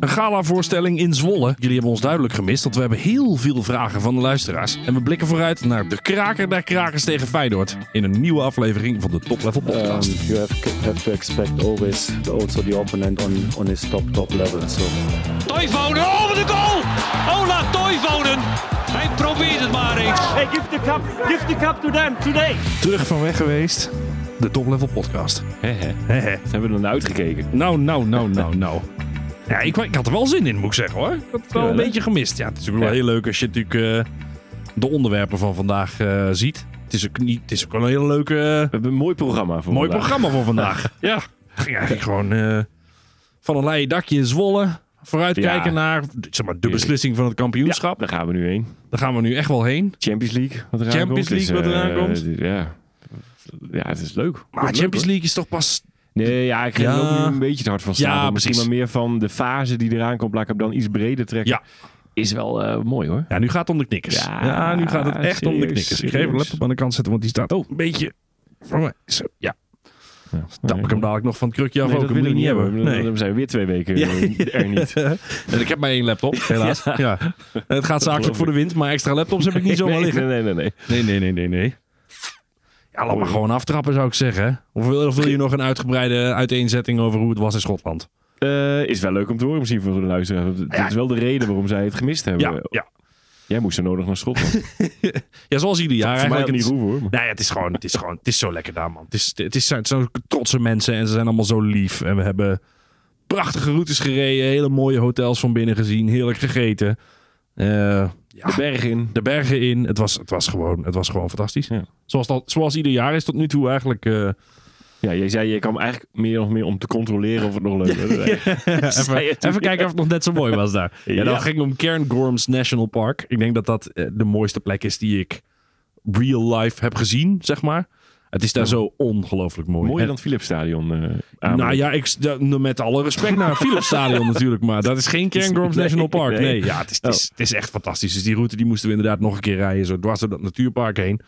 Een gala-voorstelling in Zwolle. Jullie hebben ons duidelijk gemist, want we hebben heel veel vragen van de luisteraars. En we blikken vooruit naar de kraker der krakers tegen Feyenoord. In een nieuwe aflevering van de Top Level Um, Podcast. you have, have to expect always also the opponent on, on his top top level. So Toivonen, oh wat een goal! Ola Toivonen! Hij probeert het maar eens. Hey, give the cup, give the cup to them today. Terug van weg geweest, de Top Level Podcast. Hè, hè. Hè, hè. Ze hebben er naar uitgekeken. Nou, nou, nou, nou, nou. Ja, ik, ik had er wel zin in, moet ik zeggen hoor. Ik had het wel Ja, een beetje gemist. Ja, het is ook wel Ja. heel leuk als je natuurlijk eh, de onderwerpen van vandaag eh, ziet. Het is, ook niet, het is ook wel een hele leuke, eh, We hebben een mooi programma voor mooi vandaag. programma voor vandaag. ja, ging eigenlijk gewoon eh, van een leien dakje in Zwolle. Vooruitkijken Ja. naar zeg maar, de beslissing van het kampioenschap. Daar gaan we nu heen. Daar gaan we nu echt wel heen. Champions League. Wat eraan Champions komt. League wat Dus, eraan eh, komt. Ja. ja, het is leuk. Maar Champions. League is toch pas... Nee, ja, ik er Ja. ook nu een beetje te hard van staan. Ja, Misschien maar meer van de fase die eraan komt. Laat ik hem dan iets breder trekken. Ja. Is wel eh, mooi hoor. Ja, nu gaat het om de knikkers. Ja, Ja, nu gaat het echt om de knikkers. Ik ga even laptop aan de kant zetten, want die staat oh, een beetje... voor mij. Zo, ja, Ja. tap ik hem dadelijk nog van het krukje af. Nee, ook. dat wil ik niet hebben. Nee. Dan zijn we weer twee weken Ja. eh, er niet. En ik heb maar één laptop, helaas. Ja. Het gaat zakelijk voor de wind, maar extra laptops heb ik niet zomaar nee, liggen. Nee, nee, nee. Nee, nee, nee, nee, nee. Ja, laat maar gewoon aftrappen, zou ik zeggen. Of wil, of wil je nog een uitgebreide uiteenzetting over hoe het was in Schotland? Eh, is wel leuk om te horen misschien voor de luisteraars. Het Ja. is wel de reden waarom zij het gemist hebben. Ja, ja. Jij moest zo nodig naar Schotland. ja zoals ieder jaar Voor mij het niet hoeven hoor. maar- Nou ja, het is gewoon, het is gewoon, het is zo lekker daar, man. Het is, het is zijn zo trotse mensen en ze zijn allemaal zo lief. En we hebben prachtige routes gereden, hele mooie hotels van binnen gezien, heerlijk gegeten. Eh, ja, De berg in. de bergen in. Het was, het was, gewoon, het was gewoon fantastisch. Ja. Zoals, dat, zoals ieder jaar is tot nu toe eigenlijk. eh, Ja, jij zei je kwam eigenlijk meer of meer om te controleren of het nog leuk was. even, even kijken of het nog net zo mooi was daar. Ja, dan Ja. ging het om Cairngorms National Park. Ik denk dat dat eh, de mooiste plek is die ik real life heb gezien, zeg maar. Het is daar zo ongelooflijk mooi. Mooier En- dan het Philipsstadion. aan. Nou ja, ik, met alle respect naar het Philips Stadion natuurlijk, maar dat is geen Cairngorms National Park. Nee, nee. ja, het is, het, is, het is echt fantastisch. Dus die route die moesten we inderdaad nog een keer rijden, zo dwars door dat natuurpark heen.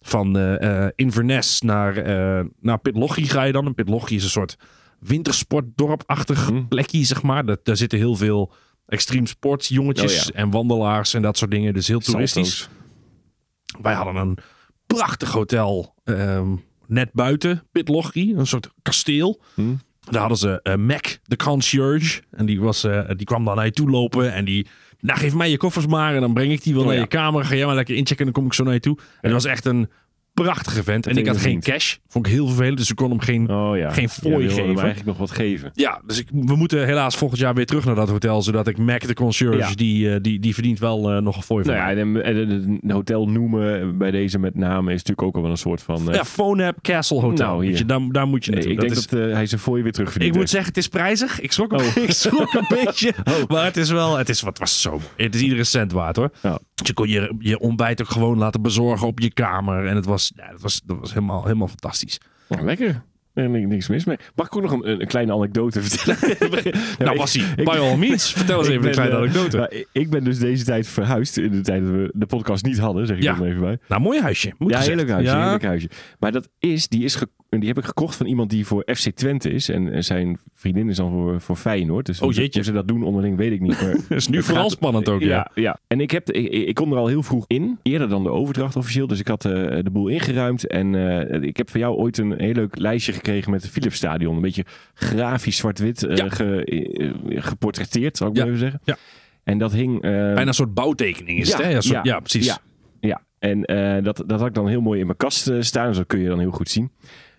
Van eh, eh, Inverness naar, eh naar Pitlochie ga je dan. En Pitlochie is een soort wintersportdorpachtig Hm. plekje, zeg maar. Dat, daar zitten heel veel extreme sports jongetjes Oh en wandelaars en dat soort dingen. Dus heel toeristisch. Salto's. Wij hadden een prachtig hotel ehm, net buiten Pitlochie, een soort kasteel. Hm. Daar hadden ze eh, Mac, de concierge. En die, was, eh, die kwam dan naar je toe lopen. En die, nou geef mij je koffers maar. En dan breng ik die wel Oh, naar ja. je kamer. Ga jij maar lekker inchecken en dan kom ik zo naar je toe. En dat was echt een prachtige vent. En ik had een geen cash. Vond ik heel vervelend. Dus ik kon hem geen... Oh ja. Geen fooi Ja, wilde hem geven. eigenlijk nog wat geven. Ja, dus ik, we moeten helaas volgend jaar weer terug naar dat hotel. Zodat ik Mac, de concierge, Ja. die, eh, die, die verdient wel eh, nog een fooi van Nou ja, mij. en, en een hotel noemen bij deze met name is natuurlijk ook al wel een soort van... eh, Ja, Phonehab Castle Hotel. Nou, hier. Weet je, daar, daar moet je nee, naartoe. ik denk is- dat eh, hij zijn fooi weer terug verdient. Ik moet zeggen, het is prijzig. Ik schrok Oh. ik schrok een beetje. Maar het is wel, het is, wat was zo. Het is iedere cent waard hoor. Ja. Je kon je, je ontbijt ook gewoon laten bezorgen op je kamer. En het was, ja, het was, dat was helemaal, helemaal fantastisch. Oh, lekker. Is niks mis mee. Mag ik ook nog een, een kleine anecdote vertellen? nou, Bassie, by all means. Vertel eens even een kleine eh, anekdote. nou, ik- ben dus deze tijd verhuisd. In de tijd dat we de podcast niet hadden, zeg ik Ja. maar even bij. nou, mooi huisje. Moet ja, heerlijk huisje, Ja. heerlijk huisje. Maar dat is, die, is die heb ik gekocht van iemand die voor FC Twente is. En zijn vriendin is dan voor, voor Feyenoord. Dus Oh, jeetje. hoe ze dat doen onderling, weet ik niet. Maar Dat is nu vooral gaat- spannend ook, ja. Ja, ja. En ik, heb, ik, ik kom er al heel vroeg in. Eerder dan de overdracht officieel. Dus ik had eh, de boel ingeruimd. En eh, ik heb van jou ooit een heel leuk lijstje gekregen met het Philips Stadion. Een beetje grafisch zwart-wit eh, Ja. ge- eh, geportretteerd, zal ik maar even zeggen. Ja. En dat hing... eh, Bijna een soort bouwtekening is het, hè? Ja, soort- ja, precies. Ja, ja. en dat, dat had ik dan heel mooi in mijn kast staan. Dus dat kun je dan heel goed zien.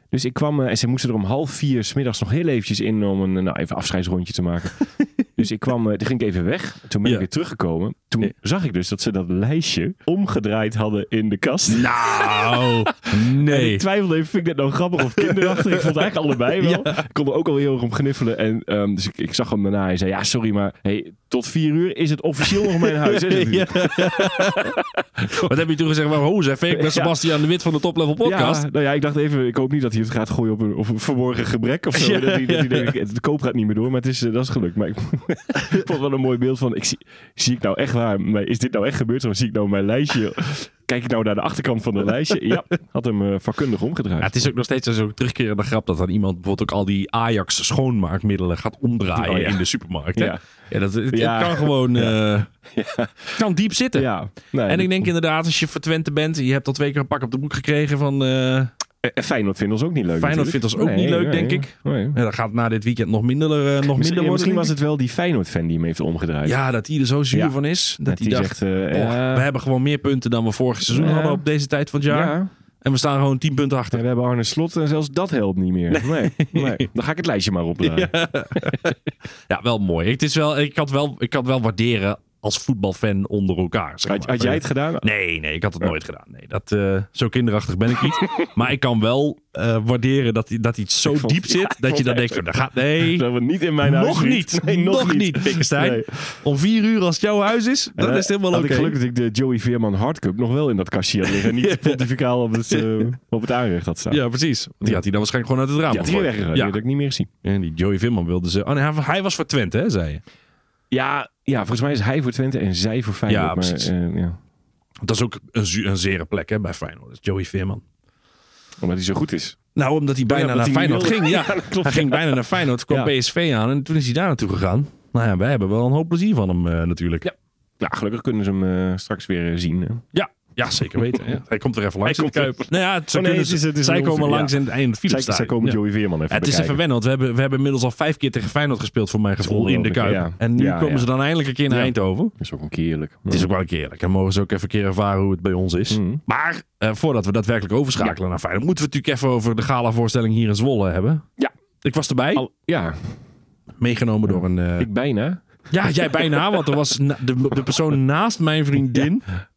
Dus ik kwam en ze moesten er om half vier smiddags nog heel eventjes in om een nou, even afscheidsrondje te maken. dus ik kwam, eh, toen ging ik even weg. Toen ben ik weer teruggekomen. Toen zag ik dus dat ze dat lijstje omgedraaid hadden in de kast. Nou, En nee. ik twijfelde even, vind ik dat nou grappig of kinderachtig? Ik vond het eigenlijk allebei wel. Ik kon er ook al heel erg om gniffelen. En, ehm, dus ik, ik zag hem daarna. Hij zei, ja, sorry, maar hey, tot vier uur is het officieel nog mijn huis. Hij. Ja. Wat heb je toen gezegd? Maar hoe zeg ik ben. Sebastian de Wit van de Top Level Podcast. Ja, nou ja, ik dacht even, ik hoop niet dat hij het gaat gooien op een, op een verborgen gebrek of zo. Ja, dat hij, dat hij ja. denkt, de koop gaat niet meer door, maar het is, eh, dat is gelukt. Maar ik, ik vond wel een mooi beeld van, ik zie, zie ik nou echt waar, is dit nou echt gebeurd? Of zie ik nou mijn lijstje Kijk ik nou naar de achterkant van de lijstje. Ja, had hem eh, vakkundig omgedraaid. Ja, het is ook nog steeds zo'n terugkerende grap dat dan iemand bijvoorbeeld ook al die Ajax schoonmaakmiddelen gaat omdraaien Oh ja. in de supermarkt. hè? Ja. Ja, dat, het, het kan gewoon eh, kan diep zitten. ja. Nee, En ik denk inderdaad, als je voor Twente bent, je hebt al twee keer een pak op de broek gekregen van... eh, Feyenoord vindt ons ook niet leuk Feyenoord vindt ons ook niet leuk, denk ik. Nee. ja, dat gaat na dit weekend nog minder, eh, nog minder worden. misschien was het wel die Feyenoord-fan die hem heeft omgedraaid. Ja, dat hij er zo zuur Ja. van is. Dat, dat hij dacht, zegt... eh, oh, we hebben gewoon meer punten dan we vorig seizoen hadden op deze tijd van het jaar. ja. En we staan gewoon 10 punten En achter. we hebben Arne Slot en zelfs dat helpt niet meer. Nee, nee. Dan ga ik het lijstje maar opdraaien. Ja, wel mooi. Het is wel, ik, kan het wel, ik kan het wel waarderen als voetbalfan onder elkaar. zeg Had, maar. had jij het gedaan? Nee, nee, ik had het nooit gedaan. Nee, dat, eh, zo kinderachtig ben ik niet. maar ik kan wel eh, waarderen dat, hij- dat iets zo vond- diep zit. Ja, dat je dan denkt, van, gaat, nee, Dat we niet in mijn huis nog niet. Nee, nog, niet, Pikkestein. Nee. Om vier uur als het jouw huis is, dan En, is het helemaal oké. ik geluk dat ik de Joey Veerman Hardcup nog wel in dat kastje had liggen. En niet pontificaal op het, eh, op het aanrecht had staan. Ja, precies. Die had hij dan waarschijnlijk gewoon uit het raam Die had hij. Die Ja. had ik niet meer gezien. En die Joey Vimman wilde ze... Oh nee, hij- hij was voor Twente, hè, zei je. Ja, ja, volgens mij is hij voor Twente en zij voor Feyenoord. Ja, maar, precies. eh, ja. Dat is ook een, een zere plek hè, bij Feyenoord. Joey Veerman. Omdat hij zo goed is. Nou, omdat hij bijna naar hij Feyenoord ging. Ja, Ja, hij ging bijna naar Feyenoord, kwam Ja. PSV aan en toen is hij daar naartoe gegaan. Nou ja, wij hebben wel een hoop plezier van hem eh, natuurlijk. Ja. Gelukkig kunnen ze hem eh, straks weer zien. hè. Ja, ja, zeker weten. Ja. Hij komt er even langs Hij in de komt Kuip. Nou ja, ze Oh nee, kunnen- is- is zij komen langs in het einde Zij, Philips zij komen Joey Veerman even Het is even wennen, want we hebben, we hebben inmiddels al vijf keer tegen Feyenoord gespeeld voor mijn gevoel in de Kuip. En nu komen ze dan eindelijk een keer naar. Eindhoven. Dat is ook een keer eerlijk. Het is ook wel een keer eerlijk. En mogen ze ook even een keer ervaren hoe het bij ons is. Mhm. Maar eh, voordat we daadwerkelijk overschakelen naar Feyenoord, moeten we het natuurlijk even over de gala-voorstelling hier in Zwolle hebben. Ja. Ik was erbij, Al, ja, meegenomen door een... eh, ik bijna. Ja, jij bijna, want er was de, de persoon naast mijn vriendin, Ja.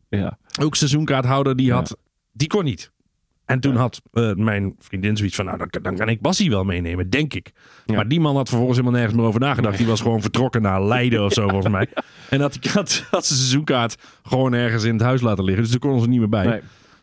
Ook seizoenkaarthouder, die had, die kon niet. En toen had eh, mijn vriendin zoiets van, nou, dan, dan kan ik Bassie wel meenemen, denk ik. Ja. Maar die man had vervolgens helemaal nergens meer over nagedacht. Die was gewoon vertrokken naar Leiden of zo, volgens mij. En had, had, had zijn seizoenkaart gewoon ergens in het huis laten liggen. Dus daar konden ze niet meer bij. Nee.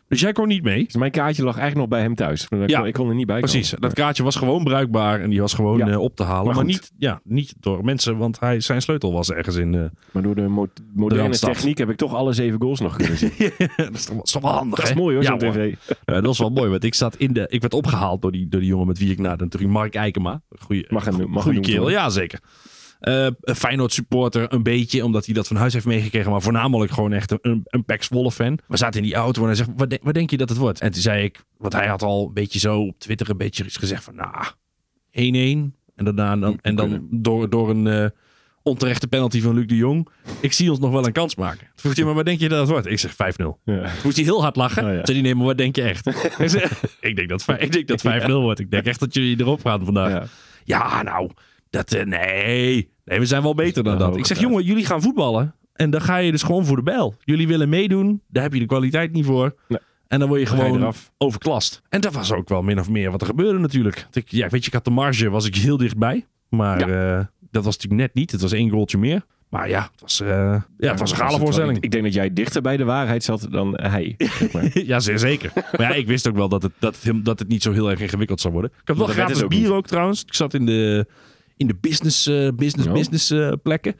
Dus jij kon niet mee. Dus mijn kaartje lag eigenlijk nog bij hem thuis. Ik Ja. kon- ik kon er niet bij Precies, komen. dat kaartje was gewoon bruikbaar en die was gewoon Ja. eh, op te halen. Maar niet, ja, niet door mensen, want hij, zijn sleutel was ergens in... eh, Maar door de mo- moderne techniek heb ik toch alle zeven goals nog kunnen zien. dat is toch, wel- is toch wel handig, Dat is hè? mooi hoor, Ja, zo'n tv. Ja, dat was wel mooi, want ik zat in de. Ik werd opgehaald door die, door die jongen met wie ik naar natuurlijk Mark Eikema. Goeie, Mag hem- mag goeie kerel, ja zeker. Een Feyenoord supporter, een beetje, omdat hij dat van huis heeft meegekregen. Maar voornamelijk gewoon echt een, een, Pax Wolle fan. We zaten in die auto en hij zegt, wat, denk- wat denk je dat het wordt? En toen zei ik, want hij had al een beetje zo op Twitter een beetje iets gezegd van, nou, 1-1. En daarna dan, en dan door, door een eh, onterechte penalty van Luc de Jong. Ik zie ons nog wel een kans maken. Toen vroeg hij, maar wat denk je dat het wordt? Ik zeg 5-0. Ja. Toen moest hij heel hard lachen. Oh, ja. Zei hij, nee, maar wat denk je echt? Ik zeg, ik denk dat, vij- ik denk dat 5-0 wordt. Ik denk echt dat jullie erop gaan vandaag. Ja, Ja. nou, dat, eh, nee. Nee, we zijn wel beter dan dat. Ik zeg, jongen, jullie gaan voetballen. En dan ga je dus gewoon voor de bijl. Jullie willen meedoen. Daar heb je de kwaliteit niet voor. Nee. En dan word je gewoon overklast. En dat was ook wel min of meer wat er gebeurde natuurlijk. Ik, ja, weet je, ik had de marge, was ik heel dichtbij. Maar eh, dat was natuurlijk net niet. Het was één goaltje meer. Maar ja, het was, eh, ja, het was een gale voorstelling. Ik, denk dat jij dichter bij de waarheid zat dan hij. zeg maar. Ja, zeer zeker. Maar ja, ik wist ook wel dat het, dat het, dat het niet zo heel erg ingewikkeld zou worden. Ik heb wel gratis bier niet. ook trouwens. Ik zat in de, in de business, eh, business, Ja. business eh, plekken.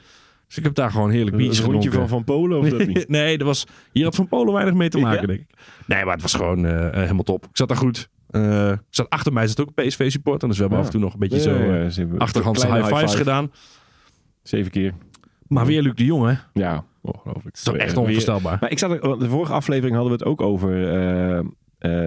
Dus ik heb daar gewoon heerlijk Een biertjes rondje gedronken. van Van Polen of dat niet? nee, dat was, hier had Van Polen weinig mee te maken, Ja. denk ik. Nee, maar het was gewoon eh, helemaal top. Ik zat daar goed. Ik zat achter mij zat ook een PSV-supporter. Dus we hebben Ja. af en toe nog een beetje zo achterhandse kleine high fives five. gedaan. Zeven keer. Maar weer Luc de Jong, hè? Ja, ongelooflijk. is toch echt onvoorstelbaar. Maar ik zat, de vorige aflevering hadden we het ook over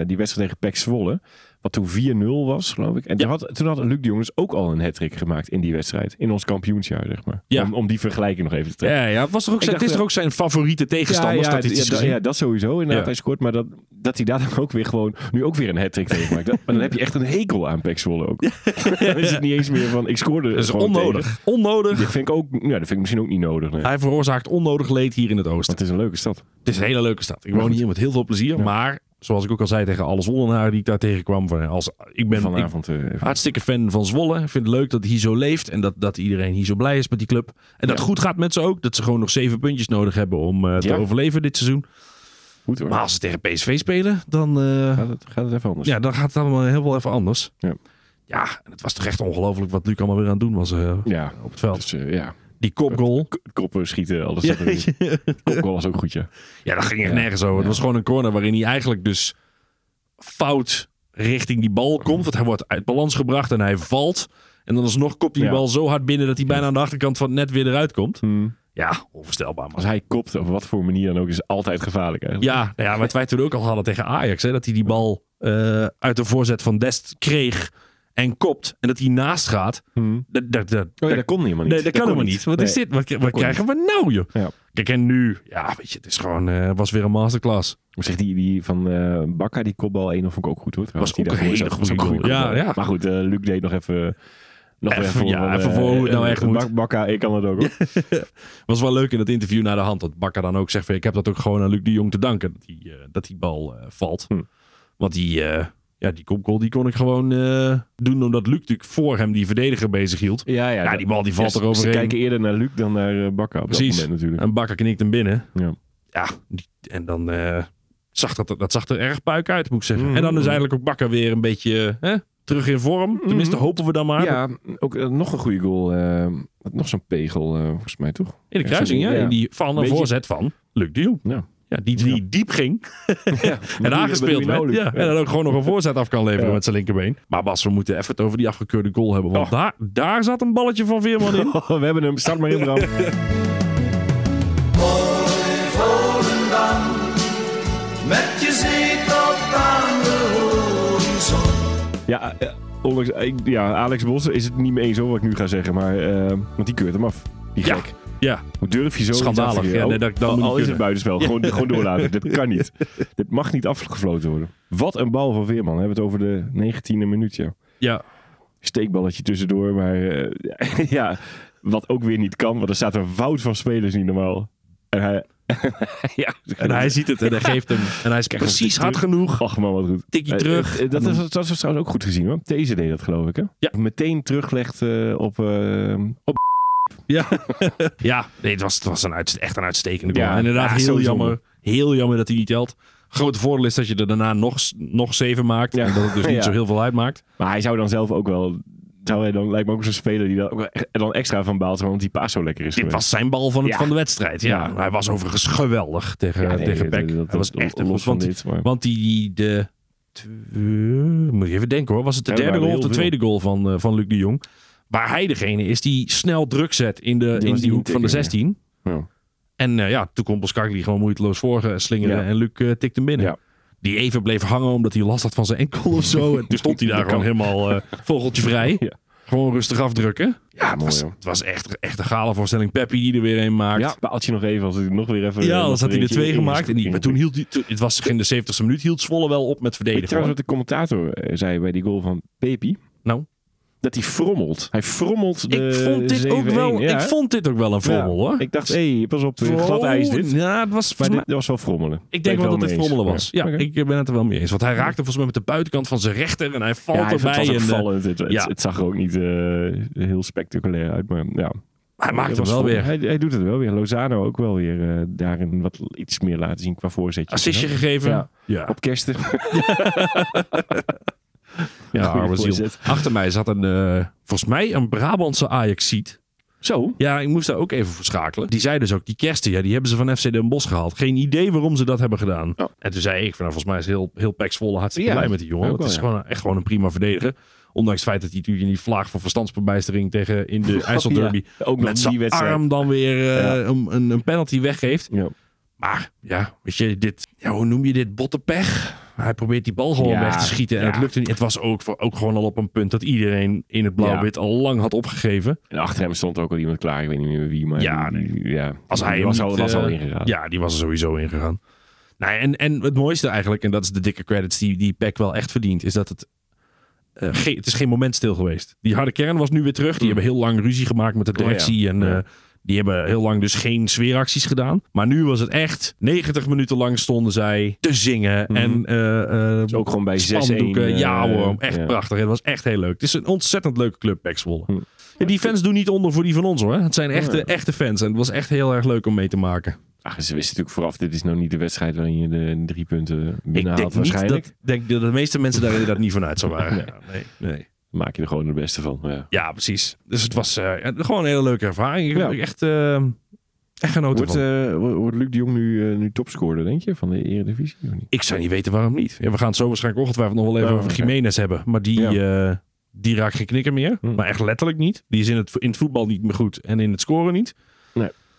die wedstrijd tegen PEC Zwolle. Wat toen 4-0 was, geloof ik. En toen, had, toen had Luc de Jong dus ook al een hat gemaakt in die wedstrijd. In ons kampioensjaar, zeg maar. Om, om die vergelijking nog even te trekken. Ja, ja, het, was ook Ik zijn, dacht, het is toch ook zijn favoriete tegenstander, ja, statistisch ja, dat sowieso inderdaad. Hij scoort, maar dat, dat hij daar dan ook weer gewoon nu ook weer een hat-trick tegen maakt. Dat- Maar dan heb je echt een hekel aan Zwolle ook. dan is het niet eens meer van, ik scoorde Dat is onnodig. tegen. Onnodig. Dat vind ik ook, ja, dat vind ik misschien ook niet nodig. Nee. Hij veroorzaakt onnodig leed hier in het Want oosten. het is een leuke stad. Het is een hele leuke stad. Ik woon hier met heel veel plezier. Maar zoals ik ook al zei tegen alle Zwollenaren die ik daar tegenkwam. Van, als, ik ben Vanavond eh, even. hartstikke fan van Zwolle. Ik vind het leuk dat hier zo leeft. En dat, dat iedereen hier zo blij is met die club. En dat het goed gaat met ze ook. Dat ze gewoon nog zeven puntjes nodig hebben om eh, te Ja. overleven dit seizoen. Goed hoor. Maar als ze tegen PSV spelen, dan, eh, Gaat het, gaat het even anders. ja, dan gaat het allemaal heel wel even anders. Ja. Ja, en het was toch echt ongelooflijk wat Luc allemaal weer aan het doen was Ja, op het veld. dus ja. Die kopgoal. Koppen schieten, alles erin. Kopgoal was ook goed, ja. Ja, dat ging echt Ja. nergens over. Het was gewoon een corner waarin hij eigenlijk dus fout richting die bal komt. Want hij wordt uit balans gebracht en hij valt. En dan alsnog kopt hij die Ja. bal zo hard binnen dat hij bijna aan de achterkant van het net weer eruit komt. Hmm. Ja, onvoorstelbaar man. Als hij kopt, op wat voor manier dan ook, is altijd gevaarlijk eigenlijk. Ja, nou ja, wat wij toen ook al hadden tegen Ajax. Hè, dat hij die bal eh, uit de voorzet van Dest kreeg en kopt. En dat hij naast gaat. Hmm. Dat, dat, dat, Oh ja, dat kon helemaal niet. Nee, dat kan helemaal niet. Wat is dit? Wat, krijgen we nou, joh? Ja. Kijk, en nu, ja, weet je, het is gewoon, eh, was weer een masterclass. Maar zeg, die, die van eh Bakka, die kopbal 1 vond ik ook goed hoor. trouwens. Was Die ook een hele goede goal. Ja, ja. Maar goed, eh, Luc deed nog even... Nog Even, voor, ja, even voor hoe het nou echt moet. Bak- Bakka, ik kan het ook hoor. Was wel leuk in dat interview naar de hand. Dat Bakker dan ook zegt: van, Ik heb dat ook gewoon aan Luc de Jong te danken. Dat die, dat die bal valt. Hm. Want die, ja, die kopgoal die kon ik gewoon eh, doen. Omdat Luc natuurlijk voor hem die verdediger bezig hield. Ja, ja. Ja, die bal die valt Ja, er Ze kijken eerder naar Luc dan naar eh, Bakka op Precies. dat moment natuurlijk. En Bakker knikt hem binnen. Ja. Ja, die- en dan eh, zag dat, dat zag er erg puik uit, moet ik zeggen. Mhm. En dan is eigenlijk ook Bakker weer een beetje eh, terug in vorm. Tenminste, hopen we dan maar. Ja, ook nog een goede goal. nog zo'n pegel, volgens mij toch? In de kruising, ja. In die van een Beetje- voorzet van Luc Jong. Ja. Ja, die, die diep ging. ja. En aangespeeld werd. ja, en dan ook gewoon nog een voorzet af kan leveren Ja. met zijn linkerbeen. Maar Bas, we moeten even het over die afgekeurde goal hebben. Want Oh. daar, daar zat een balletje van Veerman in. we hebben hem. Start maar in, Bram. Met je zee tot aan de horizon. Ja, eh, ondanks, ja, Alex Bos is het niet mee eens hoor, wat ik nu ga zeggen. Maar, eh, want die keurt hem af. Die Ja. gek. Ja, Hoe durf je zo Schandalig. Ja, nee, dat- dat al is het buitenspel. Gewoon, gewoon doorlaten. Dit kan niet. Dit mag niet afgefloten worden. Wat een bal van Veerman. We hebben het over de 19e minuut. Ja. ja. Steekballetje tussendoor. Maar eh, ja, wat ook weer niet kan. Want er staat een woud van spelers niet normaal. En hij... ja, En hij ziet het en hij geeft hem. En hij is precies hard genoeg. Ach man, wat goed. Tikkie Eh, terug. eh, dat, was, dat was trouwens ook goed gezien hoor. Deze deed dat geloof ik hè? Ja. Meteen teruglegt op... eh, Ja, ja nee, het was, het was een uit, echt een uitstekende goal. Ja, Inderdaad, ja, heel jammer. Heel jammer dat hij niet telt. Grote voordeel is dat je er daarna nog, nog zeven maakt. Ja. En dat het dus niet zo heel veel uitmaakt. maar hij zou dan zelf ook wel... Zou hij dan, lijkt me ook zo'n speler die dan, ook e- er dan extra van baalt. Want die paas zo lekker is Dit geweest. was zijn bal van, het, Ja. van de wedstrijd. Ja. Ja. Hij was overigens geweldig tegen, Ja, nee, tegen dat- was echt een los van Want, dit, maar- want die de... Moet je even denken hoor. Was het de er derde goal of de tweede goal van, eh, van Luc de Jong? Waar hij degene is die snel druk zet in, de, Die in die die hoek van de intikken, 16. Ja. En eh, ja, toen kon Boskagli gewoon moeiteloos voorslingeren. Ja. En Luc eh, tikte hem binnen. Ja. Die even bleef hangen omdat hij last had van zijn enkel of zo. En toen stond hij daar gewoon helemaal eh, vogeltje vrij. Gewoon rustig afdrukken. Ja, het, was, het was echt, echt een gale voorstelling. Peppy die er weer een maakt. Ja, paaltje nog even. Als hij nog weer even... Ja, dan had hij er twee gemaakt. En die, maar toen hield hij, het was in de 70ste minuut, hield Zwolle wel op met je verdedigen. trouwens wat de commentator eh, zei bij die goal van Pepi? Nou, Dat hij frommelt. Hij frommelt de ik vond, dit ook 7-1, wel, ja. ik vond dit ook wel een frommel Ja. hoor. Ik dacht, hé, hey, pas op, glad ijs dit. Ja, het was Maar dit, was wel frommelen. Ik denk wel dat het frommelen was. Ja, ik ben het er wel mee eens. Want hij raakte volgens mij met de buitenkant van zijn rechter en hij valt ja, hij erbij. en, eh, vallend. Het, het, zag er ook niet eh, heel spectaculair uit. Maar ja, hij maakt Het hem wel weer. Hij, hij doet het wel weer. Lozano ook wel weer eh, daarin wat iets meer laten zien qua voorzetjes. Assistje gegeven. Ja. ja. Op kersten. Ja, arme ziel. Achter mij zat een, eh, volgens mij een Brabantse Ajax-ziet. Zo. Ja, ik moest daar ook even voor schakelen. Die zei dus ook, die kersten, ja, die hebben ze van FC Den Bosch gehaald. Geen idee waarom ze dat hebben gedaan. Oh. En toen zei ik, van, nou, volgens mij is heel, heel Pax Volle hartstikke Ja, blij met die jongen. het is gewoon, echt gewoon een prima verdediger. Ondanks het feit dat hij natuurlijk in die vlaag van verstandsverbijstering tegen in de IJsselderby Ja, ook met zijn arm dan weer eh, een, een, penalty weggeeft. Ja. Maar ja, weet je, dit, ja, hoe noem je dit? Bottenpech. Hij probeert die bal gewoon Ja, weg te schieten en ja. het lukte niet. Het was ook, voor, ook gewoon al op een punt dat iedereen in het blauw-wit al lang had opgegeven. En achter hem stond ook al iemand klaar. Ik weet niet meer wie, maar Ja, die- ja. Als hij Die was, al, was al eh, ingegaan. Ja, die was er sowieso ingegaan. Nou, en, en het mooiste eigenlijk, en dat is de dikke credits die, die Peck wel echt verdient, is dat het. eh, ge- het is geen moment stil geweest. Die harde kern was nu weer terug. Die hebben heel lang ruzie gemaakt met de Mm. Oh ja. directie. En Ja. Die hebben heel lang dus geen sfeeracties gedaan. Maar nu was het echt 90 minuten lang stonden zij te zingen. En eh, eh, Dus ook gewoon bij 6-1. spandoeken. eh, ja hoor, echt ja. prachtig. Het was echt heel leuk. Het is een ontzettend leuke club, Zwolle. Hm. Ja, die fans doen niet onder voor die van ons hoor. Het zijn echte, Ja. echte fans. En het was echt heel erg leuk om mee te maken. Ach, ze wisten natuurlijk vooraf, dit is nou niet de wedstrijd waarin je de drie punten Ik binnenhaalt waarschijnlijk. dat, denk dat de meeste mensen daar inderdaad niet van uit zou waren. Ja, nee, nee. Maak je er gewoon het beste van. Ja. Ja, precies. Dus het was eh, gewoon een hele leuke ervaring. Ik Ja. heb echt, eh, echt genoten Wordt, van. eh, wo- wordt Luc de Jong nu, nu topscorer, denk je, van de Eredivisie? Of niet? Ik zou niet weten waarom niet. Ja, we gaan het zo waarschijnlijk ongetwijfeld nog wel even Oh, over. Jiménez hebben. Maar die, die raakt geen knikker meer. Hm. Maar echt letterlijk niet. Die is in het, in het voetbal niet meer goed en in het scoren niet.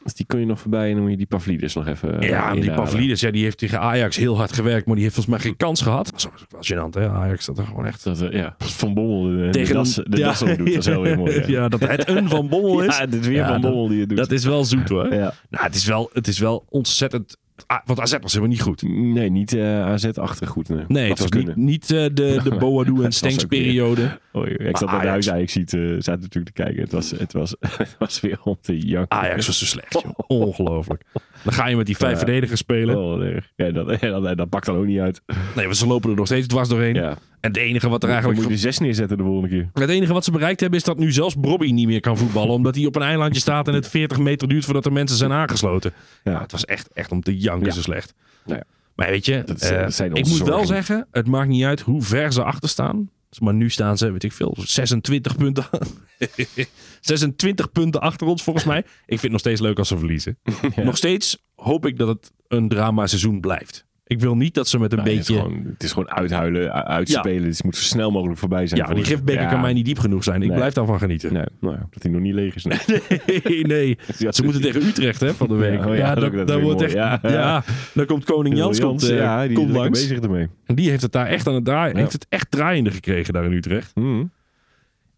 Dus die kun je nog voorbij en dan moet je die Pavlidis nog even eh, ja, en die. Pavlidis, ja, die heeft tegen Ajax heel hard gewerkt. Maar die heeft volgens mij geen kans gehad. Dat was ook wel gênant, hè? Ajax dat er gewoon echt... Dat, eh, ja, Van Bommel de, Tegen de, das, de ja. das ook doet. Dat is wel weer mooi. Ja, Ja, dat het een van Bommel is. Ja, dit is weer Ja, Van dat- Bommel die het doet. Dat is wel zoet hoor. ja. Nou, het is wel, het is wel ontzettend... Ah, Want AZ was helemaal niet goed. Nee, niet eh AZ-achtig goed. Nee, het was niet, niet eh, de, de Boadu en Stenks weer- periode. Oh, ik zat bij de huis Ajax ziet, eh zaten natuurlijk te kijken. Het was, het was, het was weer om te janken. Ajax was zo slecht, joh. Ongelooflijk. Dan ga je met die vijf verdedigers spelen. Oh, nee. ja, dat, ja, dat, dat pakt dan ook niet uit. Nee, want ze lopen er nog steeds dwars doorheen. Ja. En het enige wat er Dan eigenlijk... moet je zes neerzetten de volgende keer. Het enige wat ze bereikt hebben is dat nu zelfs Bobby niet meer kan voetballen. Omdat hij op een eilandje staat en het 40 meter duurt voordat er mensen zijn aangesloten. Ja, Ja. het was echt, echt om te janken Ja. zo slecht. Nou ja. Maar weet je, Dat eh, dat ik moet wel zeggen, het maakt niet uit hoe ver ze achter staan. Maar nu staan ze, weet ik veel, 26 punten. 26 punten achter ons volgens mij. Ik vind het nog steeds leuk als ze verliezen. Nog steeds hoop ik dat het een drama seizoen blijft. Ik wil niet dat ze met een Nou, beetje... het, is gewoon, het is gewoon uithuilen, uitspelen. Het moet zo snel mogelijk voorbij zijn. ja, voor- die gifbeker Ja. kan mij niet diep genoeg zijn. Ik Nee. blijf daarvan genieten. Nee, nou ja, dat hij nog niet leeg is. Nee. Nee, nee. Ja, Ze moeten tegen Utrecht hè, van de week. Ja, oh ja, dat ook dat, wordt echt. Ja. Ja. dan komt koning Jans, komt, eh, ja, die komt is langs. bezig ermee. En die heeft het daar echt aan het draaien. Ja. Heeft het echt draaiende gekregen daar in Utrecht. Mhm.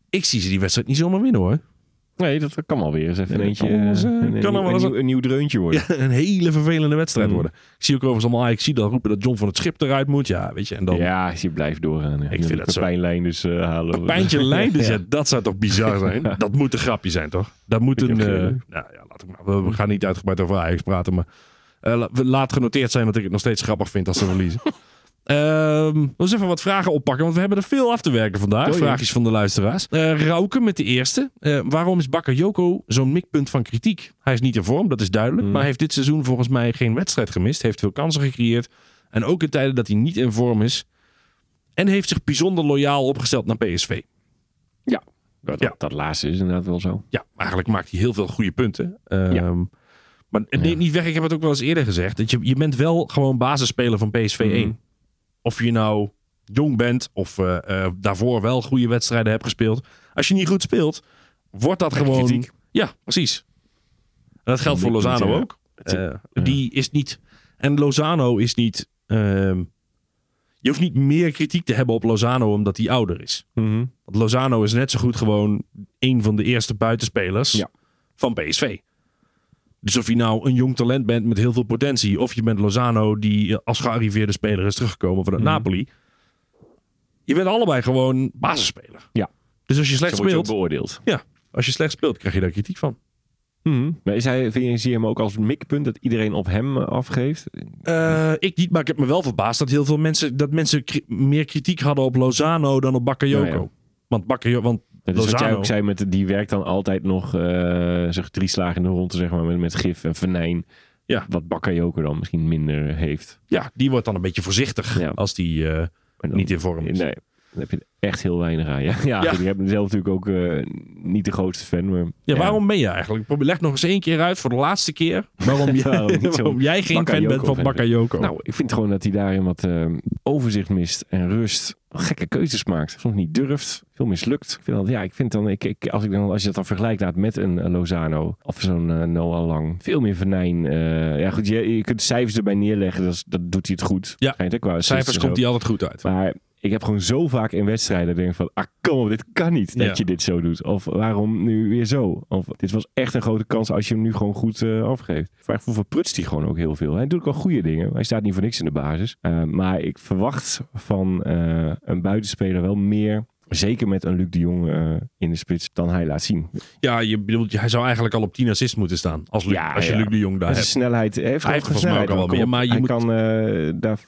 Ik zie ze die wedstrijd niet zomaar winnen hoor. Nee, dat kan wel weer eens even Nee, eentje. kan wel eens, eh, een, kan een, wel nieuw- eens een, een- nieuw, een nieuw dreuntje worden. Een hele vervelende wedstrijd Mm. worden. Ik zie ook overigens allemaal ik zie dan roepen dat John van het Schip eruit moet. Ja, weet je. En dan Ja, je blijft doorgaan. hè. Ik vind het zo. pijnlijn dus eh, halen. een pijntje Ja. zetten. Dat zou toch bizar zijn? Dat moet een grapje zijn toch? Dat moet Ik een... eh, nou ja, laat ik maar. We, we gaan niet uitgebreid over Ajax praten. Maar eh, la- laat genoteerd zijn dat ik het nog steeds grappig vind als ze verliezen. Ehm we eens even wat vragen oppakken, want we hebben er veel af te werken vandaag. Vraagjes van de luisteraars. Eh Rauke met de eerste. Eh, waarom is Bakayoko zo'n mikpunt van kritiek? Hij is niet in vorm, dat is duidelijk. Mm. Maar heeft dit seizoen volgens mij geen wedstrijd gemist. Heeft veel kansen gecreëerd. En ook in tijden dat hij niet in vorm is. En heeft zich bijzonder loyaal opgesteld naar PSV. Dat, Ja. dat laatste is inderdaad wel zo. Ja, eigenlijk maakt hij heel veel goede punten. Ehm, Ja. Maar het neemt niet weg, ik heb het ook wel eens eerder gezegd. Dat je, je bent wel gewoon basisspeler van PSV 1. Mhm. Of je nou jong bent of eh, eh, daarvoor wel goede wedstrijden hebt gespeeld. Als je niet goed speelt, wordt dat Krijg gewoon... kritiek. Ja, precies. En dat geldt voor niet, Lozano ja. ook. Die is niet... En Lozano is niet... ehm, je hoeft niet meer kritiek te hebben op Lozano omdat hij ouder is. Mhm. Want Lozano is net zo goed gewoon een van de eerste buitenspelers Ja. van PSV. Dus of je nou een jong talent bent met heel veel potentie, of je bent Lozano die als gearriveerde speler is teruggekomen vanuit Mhm. Napoli. Je bent allebei gewoon basisspeler. Ja. Dus als je slecht Zo wordt je ook speelt, beoordeeld. als je slecht speelt, krijg je daar kritiek van. Mhm. Maar is hij, vind je, zie je hem ook als mikpunt dat iedereen op hem eh, afgeeft? Eh, ik niet, maar ik heb me wel verbaasd dat heel veel mensen, dat mensen meer kritiek hadden op Lozano dan op Bakayoko. Nou ja. Want Bakayoko, want Dat is wat jij ook zei, met, die werkt dan altijd nog eh zeg, drie slagen in de ronde, zeg maar, met, met gif en venijn. Ja. Wat Bakayoko dan misschien minder heeft. ja, die wordt dan een beetje voorzichtig Ja. als die eh, dan- niet in vorm is. Nee, dan heb je echt heel weinig aan. Ja, ja, Ja. ik heb zelf natuurlijk ook eh, niet de grootste fan. Maar, Ja, waarom ben je eigenlijk? Leg nog eens één keer uit voor de laatste keer waarom, jij- Waarom jij geen fan bent van Bakayoko. Nou, ik vind gewoon dat hij daarin wat eh, overzicht mist en rust. Gekke keuzes maakt. Soms niet durft. Veel mislukt. Ik vind dat, ja, ik vind dan, ik, ik, als, ik dan, als je dat dan vergelijkt laat met een eh, Lozano of zo'n Noah Lang. Veel meer venijn. ja, goed, je, je kunt cijfers erbij neerleggen. Dat, doet hij het goed. Ja. Schijnt, hè, qua assists Cijfers komt hij altijd goed uit. Maar ik heb gewoon zo vaak in wedstrijden denk ik van, ah kom op, dit kan niet dat Ja. je dit zo doet. Of waarom nu weer zo? Of dit was echt een grote kans als je hem nu gewoon goed eh, afgeeft. Vraag voor verprutst hij gewoon ook heel veel. Hij doet ook wel goede dingen. Hij staat niet voor niks in de basis. Uh, maar ik verwacht van uh, een buitenspeler wel meer. Zeker met een Luc de Jong uh, in de spits dan hij laat zien. Ja, je bedoelt, hij zou eigenlijk al op 10 assists moeten staan. Als, Luc, Ja, als je ja. Luc de Jong daar hebt. snelheid hij heeft, Hij heeft volgens mij ook al wel meer, maar je hij moet- kan uh, daar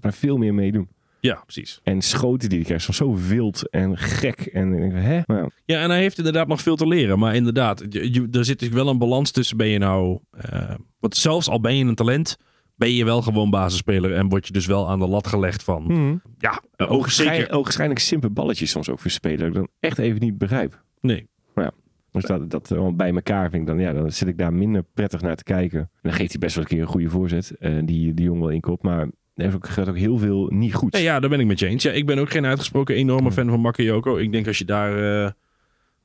veel meer mee doen. Ja, precies. En schoten die hij krijgt, zo wild en gek. En ik denk, hè? Nou, Ja, en hij heeft inderdaad nog veel te leren. Maar inderdaad, je, je- er zit dus wel een balans tussen ben je nou... eh, want zelfs al ben je een talent, ben je wel gewoon basisspeler en word je dus wel aan de lat gelegd van, Mhm. ja, ook Ogenschijn- zeker. Ogenschijnlijk simpele balletjes soms ook voor spelen. Dat ik dan echt even niet begrijp. Nee. Dus dat, dat bij elkaar vind ik dan, ja, dan zit ik daar minder prettig naar te kijken. En dan geeft hij best wel een keer een goede voorzet, eh, die die jongen wel inkoopt. Maar er is ook, gaat ook heel veel niet goed. Nee, ja, daar ben ik met je eens. Ja, ik ben ook geen uitgesproken enorme fan van Bakayoko. Ik denk als je daar eh,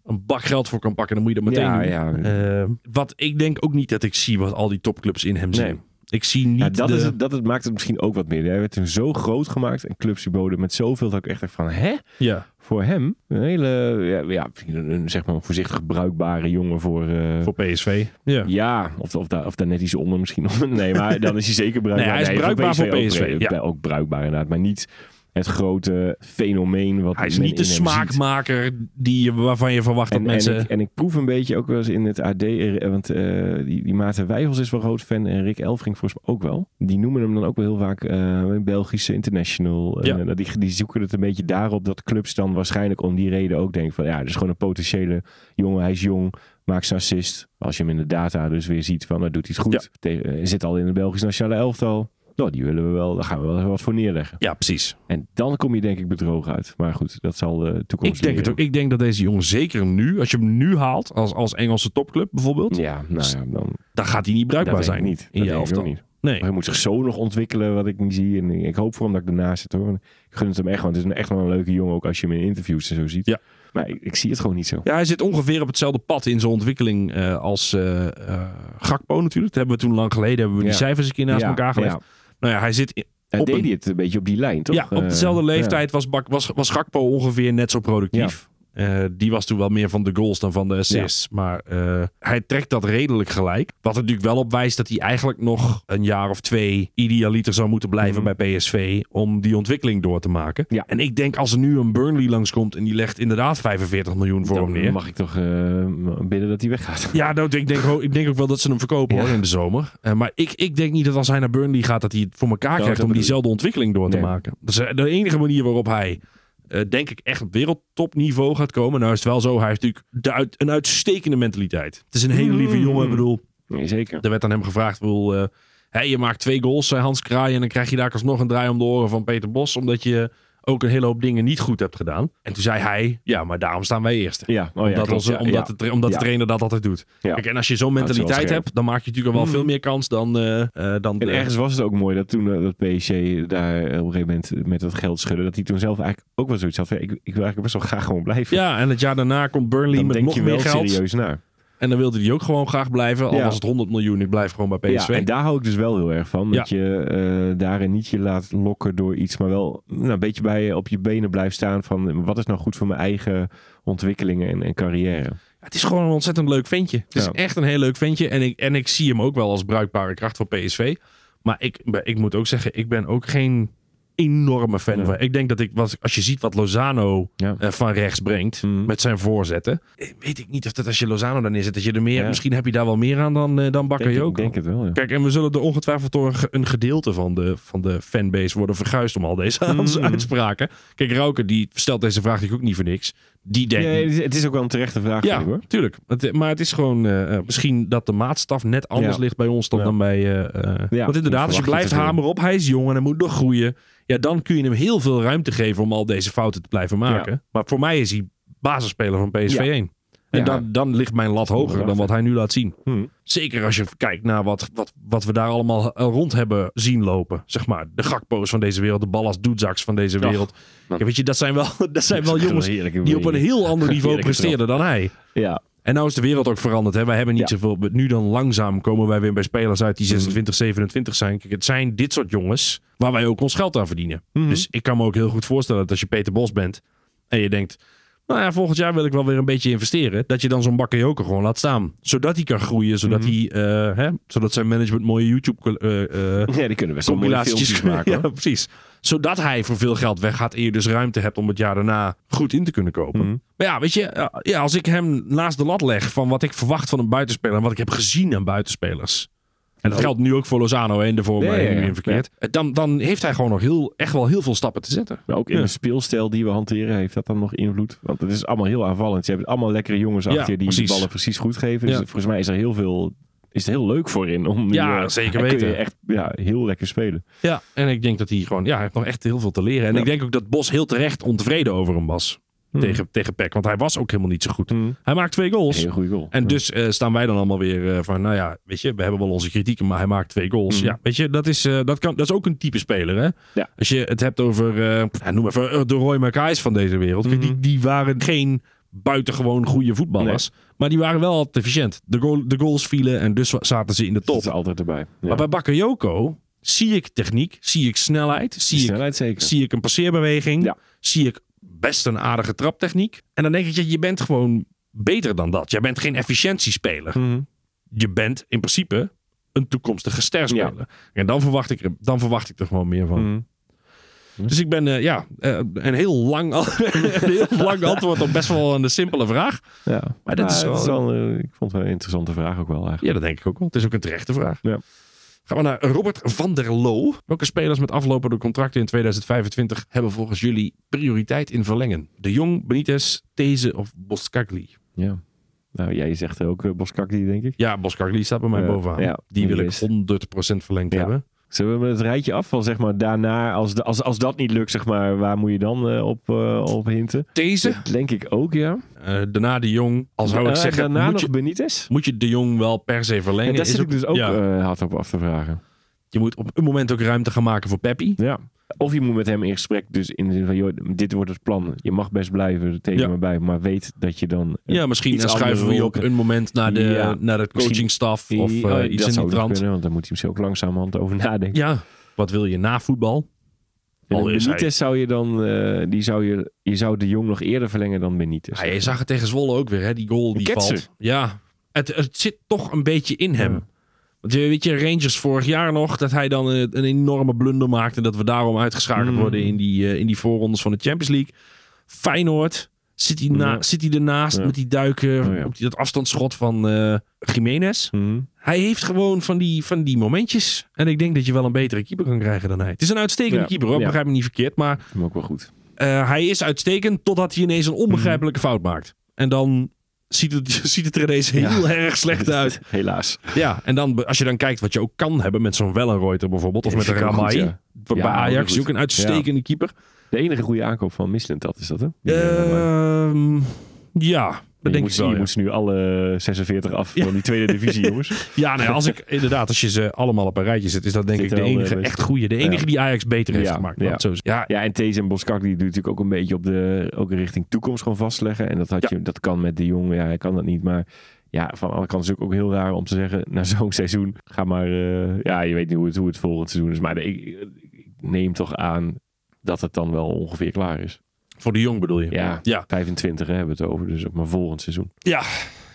een bak geld voor kan pakken, dan moet je dat meteen Ja, doen. ja. Eh, wat ik denk ook niet dat ik zie wat al die topclubs in hem zien. Nee. Ik zie niet Ja, dat, de... is het, dat het maakt het misschien ook wat meer. Hij werd toen zo groot gemaakt en clubs die boden met zoveel dat ik echt dacht van, hè? Ja, Voor hem een hele, ja, een, zeg maar een voorzichtig bruikbare jongen voor... eh, voor PSV. Ja. Ja, of, of, daar, of daar net iets onder misschien. Nee, maar dan is hij zeker bruikbaar. Nee, hij is bruikbaar voor ook, PSV, ook, ja. ook bruikbaar inderdaad. Maar niet het grote fenomeen wat Hij is niet de smaakmaker die, waarvan je verwacht dat En, mensen... en, ik, en ik proef een beetje ook wel eens in het AD, eh, want eh, die, die Maarten Wijfels is wel groot fan en Rick Elfring volgens mij ook wel. Die noemen hem dan ook wel heel vaak eh, Belgische international. Ja. En, die, die zoeken het een beetje daarop dat clubs dan waarschijnlijk om die reden ook denken van ja, het is gewoon een potentiële jongen, hij is jong, maakt zijn assist. Als je hem in de data dus weer ziet van, dat doet hij het goed. Tegen, zit al in de Belgische nationale elftal. Nou, die willen we wel, daar gaan we wel wat voor neerleggen. Ja, precies. En dan kom je denk ik bedrogen uit. Maar goed, dat zal de toekomst Ik denk het ook. Ik denk dat deze jongen zeker nu, als je hem nu haalt, als, als Engelse topclub bijvoorbeeld, Ja, nou ja, dan dan gaat hij niet bruikbaar zijn niet. in Dat je niet. Nee. Maar hij moet zich zo nog ontwikkelen wat ik niet zie. En ik hoop voor hem dat ik ernaast zit hoor. Ik gun het hem echt, want het is een echt wel een leuke jongen ook als je hem in interviews en zo ziet. Ja. Maar ik, ik zie het gewoon niet zo. Ja, hij zit ongeveer op hetzelfde pad in zijn ontwikkeling eh, als eh, eh, Gakpo natuurlijk. Dat hebben we toen lang geleden, hebben we die Ja. cijfers een keer naast Ja, elkaar gelegd. ja. Nou ja, hij zit in- deed hij het een beetje op die lijn, toch? ja, op Eh, dezelfde ja. leeftijd was, Bak, was, was Gakpo ongeveer net zo productief. Eh, die was toen wel meer van de goals dan van de assists. Maar eh, hij trekt dat redelijk gelijk. Wat er natuurlijk wel op wijst dat hij eigenlijk nog een jaar of twee idealiter zou moeten blijven Mhm. bij PSV. Om die ontwikkeling door te maken. Ja. En ik denk als er nu een Burnley langskomt en die legt inderdaad 45 miljoen voor hem Dan neer. mag ik toch eh, bidden dat hij weggaat. Ja, nou, ik, denk, ook- ik denk ook wel dat ze hem verkopen Ja. hoor in de zomer. Maar ik, ik denk niet dat als hij naar Burnley gaat, dat hij het voor elkaar krijgt om diezelfde ontwikkeling door te maken. Dat is de enige manier waarop hij, eh, denk ik, echt op wereldtopniveau gaat komen. Nou is het wel zo, hij heeft natuurlijk de uit, een uitstekende mentaliteit. Het is een hele lieve Mm. jongen. Ik bedoel, Nee, zeker. er werd aan hem gevraagd, bedoel, eh, hè, je maakt twee goals, zei Hans Kraaien, en dan krijg je daar alsnog een draai om de oren van Peter Bos, omdat je ook een hele hoop dingen niet goed hebt gedaan. En toen zei hij, ja, maar daarom staan wij eerste. Ja, oh ja, omdat klopt, onze, ja, omdat, ja. de, omdat Ja. de trainer dat altijd doet. Ja. Kijk, en als je zo'n mentaliteit hebt, dan maak je natuurlijk al wel Mm. veel meer kans dan, eh, eh, dan En ergens was het ook mooi dat toen eh, dat PSG daar op een gegeven moment met dat geld schudde, dat hij toen zelf eigenlijk ook wel zoiets had. van, Ik, ik wil eigenlijk best wel graag gewoon blijven. Ja, en het jaar daarna komt Burnley dan met denk nog je meer wel geld. serieus naar. En dan wilde hij ook gewoon graag blijven. Al was het 100 miljoen, ik blijf gewoon bij PSV. Ja, en daar hou ik dus wel heel erg van. Dat je eh, daarin niet je laat lokken door iets, maar wel nou, een beetje bij op je benen blijft staan van wat is nou goed voor mijn eigen ontwikkelingen en, en carrière. Het is gewoon een ontzettend leuk ventje. Het is Ja. echt een heel leuk ventje. En ik, en ik zie hem ook wel als bruikbare kracht voor PSV. Maar ik, ik moet ook zeggen, ik ben ook geen enorme fan van. Ik denk dat ik, als je ziet wat Lozano Ja. eh, van rechts brengt Mhm. met zijn voorzetten. eh, Weet ik niet of dat als je Lozano daar neerzet, dat je er meer, Ja. misschien heb je daar wel meer aan dan, eh dan Denk, ik denk het wel, ja. Kijk, en we zullen er ongetwijfeld door een gedeelte van de, van de fanbase worden verguisd om al deze Mm. uitspraken. Kijk, Rauke die stelt deze vraag natuurlijk ook niet voor niks. Die Ja, het is- ook wel een terechte vraag, ja, ik, hoor. tuurlijk. Het, maar het is gewoon eh, eh, misschien dat de maatstaf net anders Ja. ligt bij ons dan, Ja. dan bij. eh, want inderdaad, als je blijft hameren op, hij is jong en hij moet nog groeien. Ja, dan kun je hem heel veel ruimte geven om al deze fouten te blijven maken. Maar voor mij is hij basisspeler van PSV Ja. 1. En Ja. dan, dan ligt mijn lat hoger dan wat hij nu laat zien. Hm. Zeker als je kijkt naar wat, wat, wat we daar allemaal eh, rond hebben zien lopen. Zeg maar, de Gakpo's van deze wereld, de Ballas Doedzaks van deze wereld. Ja, weet je, dat zijn wel, dat zijn wel jongens die op een heel ander niveau presteerden dan hij. Ja, En nou is de wereld ook veranderd. Hè? Wij hebben niet Ja. zoveel. Nu dan langzaam komen wij weer bij spelers uit die Mhm. 26, 27 zijn. Kijk, het zijn dit soort jongens waar wij ook ons geld aan verdienen. Mhm. Dus ik kan me ook heel goed voorstellen dat als je Peter Bos bent en je denkt. Nou ja, volgend jaar wil ik wel weer een beetje investeren. Dat je dan zo'n Bakayoko gewoon laat staan. Zodat hij kan groeien. Zodat, Mhm. hij, eh, hè, zodat zijn management mooie YouTube eh, ja, die kunnen best compilaties maken. ja, precies. Zodat hij voor veel geld weggaat en je dus ruimte hebt om het jaar daarna goed in te kunnen kopen. Mhm. Maar ja, weet je, ja, als ik hem naast de lat leg van wat ik verwacht van een buitenspeler en wat ik heb gezien aan buitenspelers. En dat geldt nu ook voor Lozano de mij ja, nu ja. in verkeerd. Dan, dan heeft hij gewoon nog heel, echt wel heel veel stappen te zetten. Maar ook in de speelstijl die we hanteren, heeft dat dan nog invloed? Want het is allemaal heel aanvallend. Je hebt allemaal lekkere jongens achter je die precies. de ballen precies goed geven. Dus volgens mij is er heel veel is het heel leuk voor in. Om, Ja, eh, zeker dan kun je weten. echt ja, heel lekker spelen. Ja, en ik denk dat hij gewoon, ja, hij heeft nog echt heel veel te leren. En Ja. ik denk ook dat Bos heel terecht ontevreden over hem was. Tegen, tegen Peck. Want hij was ook helemaal niet zo goed. Hmm. Hij maakt twee goals. Heel goede goal. En Ja. dus eh, staan wij dan allemaal weer eh, van, nou ja, weet je, we hebben wel onze kritieken, maar hij maakt twee goals. Ja, weet je, dat is, eh, dat, kan, dat is ook een type speler, hè? Ja. Als je het hebt over, noem even de Roy McKay's van deze wereld. Kijk. Die, die waren geen buitengewoon goede voetballers, maar die waren wel altijd efficiënt. De, goal, de goals vielen en dus zaten ze in de dat top. is altijd erbij. Ja. Maar bij Bakayoko zie ik techniek, zie ik snelheid, zie ik zeker. zie ik een passeerbeweging. Ja. Zie ik best een aardige traptechniek. En dan denk ik, je, je bent gewoon beter dan dat. Jij bent geen efficiëntiespeler. Mhm. Je bent in principe een toekomstige sterspeler. En dan verwacht, ik, er- dan verwacht ik er gewoon meer van. Mhm. Dus ik ben, eh, ja, eh, een heel lang, an- een heel lang antwoord op best wel een simpele vraag. Ja. Maar dat is het wel- ik vond het wel een interessante vraag ook wel eigenlijk. Ja, dat denk ik ook wel. Het is ook een terechte vraag. Ja. Gaan we naar Robert van der Loo. Welke spelers met aflopende contracten in 2025 hebben volgens jullie prioriteit in verlengen? De Jong, Benitez, These of Boskagli? Ja. Nou, jij zegt ook uh, Boskakli, denk ik. Ja, Boskagli staat bij mij Ja, bovenaan. ja, die wil ik is- 100% verlengd Ja. hebben. Zullen we met het rijtje af van zeg maar daarna, als, de, als, als dat niet lukt, zeg maar, waar moet je dan eh, op, eh, op hinten? Dat denk ik ook, ja. eh, daarna de Jong. Al zou ik zeggen, daarna moet nog je, Benitez? moet je de Jong wel per se verlengen? Ja, daar Is zit ik dus ook ja. eh, hard op af te vragen. je moet op een moment ook ruimte gaan maken voor Peppi. Ja. Of je moet met hem in gesprek, dus in de zin van, joh, dit wordt het plan. Je mag best blijven, teken Ja. me bij, maar weet dat je dan... eh, Ja, misschien dan schuiven we je op een moment naar de, Ja. naar de coachingstaf of Oh, eh, iets in die nog trant. kunnen, want daar moet hij misschien ook langzamerhand over nadenken. Ja, wat wil je na voetbal? Al is hij- Benitez zou je dan, eh, die zou je, je zou de Jong nog eerder verlengen dan Benitez. Ja, je zag het tegen Zwolle ook weer, hè? die goal die ketser. valt. Ja, het, het zit toch een beetje in hem. Ja. Want je weet je, Rangers vorig jaar nog, dat hij dan een, een enorme blunder maakte. En dat we daarom uitgeschakeld Mm. worden in die, eh, in die voorrondes van de Champions League. Feyenoord, zit hij, na, Ja. zit hij ernaast Ja. met die duiken, Oh ja. die, dat afstandsschot van eh Jiménez. Mhm. Hij heeft gewoon van die, van die momentjes. En ik denk dat je wel een betere keeper kan krijgen dan hij. Het is een uitstekende keeper, hoor. Begrijp me niet verkeerd. Maar ik ook wel goed. eh, hij is uitstekend totdat hij ineens een onbegrijpelijke Mhm. fout maakt. En dan ziet het, ziet het er ineens heel erg slecht uit. Helaas. Ja, en dan, als je dan kijkt wat je ook kan hebben met zo'n Wellenreuter bijvoorbeeld. Of met een Ramai. ja. Bij Ja, Ajax is ook een uitstekende keeper. De enige goede aankoop van Misland, dat is dat, hè? Die, eh, Ehm, ja, dat denk moet, ik wel. Je ja. moet ze nu alle 46 af van die tweede divisie, jongens. Ja, nou ja, als ik inderdaad, als je ze allemaal op een rijtje zet, is dat denk Zit ik de enige eh, echt goede. De enige ja. die Ajax beter heeft Ja, gemaakt. ja. zo. Ja, Ja, en Thees en Boskak die doen natuurlijk ook een beetje op de ook richting toekomst gewoon vastleggen. En dat, had Ja. je, dat kan met de jongen, ja, hij kan dat niet. Maar ja, van alle kanten is het ook heel raar om te zeggen, na zo'n seizoen, ga maar, eh, ja, je weet niet hoe het, hoe het volgend seizoen is. Maar ik, ik neem toch aan dat het dan wel ongeveer klaar is. Voor de jong bedoel je. Ja, ja. 25 hè, hebben we het over, dus ook maar volgend seizoen. Ja,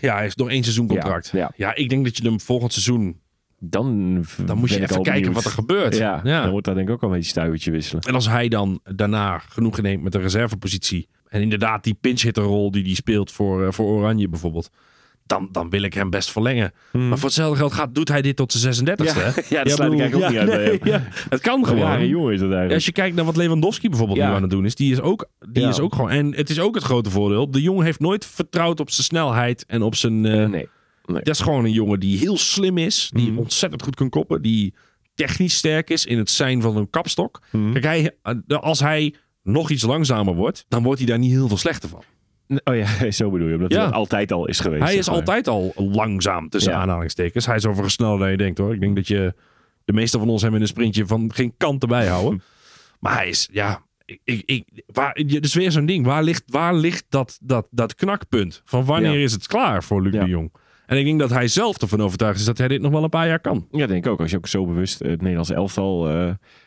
ja hij heeft nog één seizoen contract. Ja, ja. Ja, ik denk dat je hem volgend seizoen, Dan, dan moet je even kijken wat er gebeurt. Ja, ja. dan wordt daar denk ik ook al een beetje stuivertje wisselen. En als hij dan daarna genoeg neemt met de reservepositie. En inderdaad die pinchhitterrol die hij speelt voor, eh, voor Oranje bijvoorbeeld. Dan, dan wil ik hem best verlengen. Maar voor hetzelfde geld gaat, doet hij dit tot zijn 36e. Hmm. Ja, hè? ja, dat sluit ik eigenlijk ook niet uit bij nee. Het kan gewoon. jongen is dat eigenlijk. Als je kijkt naar wat Lewandowski bijvoorbeeld Ja. nu aan het doen is. Die is ook, die Ja. is ook gewoon. En het is ook het grote voordeel. De jongen heeft nooit vertrouwd op zijn snelheid en op zijn... eh, nee. dat is gewoon een jongen die heel slim is. Die Mhm. ontzettend goed kan koppen. Die technisch sterk is in het zijn van een kapstok. Mhm. Kijk, hij, eh, als hij nog iets langzamer wordt, dan wordt hij daar niet heel veel slechter van. Oh ja, zo bedoel je. Omdat Ja. hij altijd al is geweest. hij zeg is maar. altijd al langzaam tussen Ja. aanhalingstekens. Hij is overigens sneller dan je denkt hoor. Ik denk dat je de meeste van ons hem in een sprintje van geen kant erbij houden. maar hij is, ja, ik, ik, waar, dus weer zo'n ding. Waar ligt, waar ligt dat, dat, dat knakpunt? Van wanneer Ja. is het klaar voor Luc de Jong? En ik denk dat hij zelf ervan overtuigd is dat hij dit nog wel een paar jaar kan. Ja, denk ik ook. Als je ook zo bewust het Nederlands elftal eh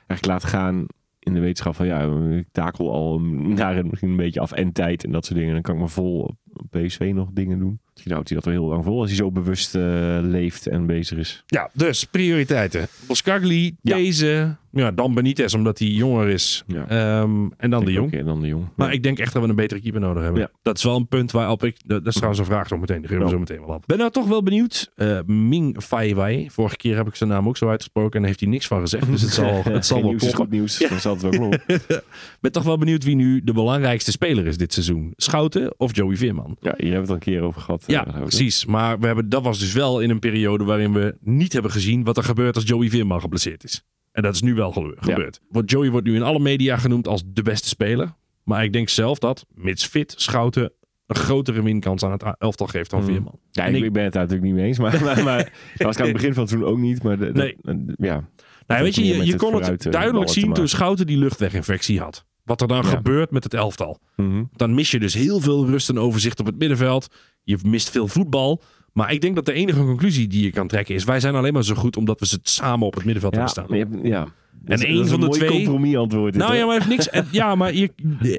eigenlijk laat gaan in de wetenschap van ja, ik takel al naar misschien een beetje af en tijd en dat soort dingen. Dan kan ik me vol op PSV nog dingen doen. Misschien houdt hij dat wel heel lang vol als hij zo bewust eh, leeft en bezig is. Ja, dus prioriteiten. Boskagli, deze, Ja, dan Benitez, omdat hij jonger is. Ja. Ehm, en dan de Jong. Oké, dan de Jong. Maar ik denk echt dat we een betere keeper nodig hebben. Ja. Dat is wel een punt waarop ik... Dat is trouwens een vraag zo meteen. Die geven we Ja. zo meteen wel op. Ben nou toch wel benieuwd. eh Ming Fai Wai. Vorige keer heb ik zijn naam ook zo uitgesproken. En heeft hij niks van gezegd. Dus het zal, het zal wel kloppen. goed nieuws. Dan zal het wel kloppen. ben toch wel benieuwd wie nu de belangrijkste speler is dit seizoen. Schouten of Joey Veerman? Ja, hier hebben we het al een keer over gehad. Ja, eh, ik. precies. Maar we hebben, dat was dus wel in een periode waarin we niet hebben gezien wat er gebeurt als Joey Veerman geblesseerd is. En dat is nu wel gebe- gebeurd. Want Joey wordt nu in alle media genoemd als de beste speler. Maar ik denk zelf dat, mits fit, Schouten een grotere winkans aan het elftal geeft dan Hmm. Veerman. Ja, En ik, ben het daar natuurlijk niet mee eens. Maar, maar, was ik aan het begin van het seizoen ook niet. Maar de, de- Nee. de- ja. Nou, weet je, je, kon het eh, duidelijk zien toen. Schouten die luchtweginfectie had. Wat er dan Ja. gebeurt met het elftal. Mhm. Dan mis je dus heel veel rust en overzicht op het middenveld. Je mist veel voetbal. Maar ik denk dat de enige conclusie die je kan trekken is... wij zijn alleen maar zo goed omdat we ze samen op het middenveld Ja, hebben staan. ja. Is- één dat is van de een twee- compromis antwoord. dit, Nou hè? ja, maar heeft niks. En, ja, maar je,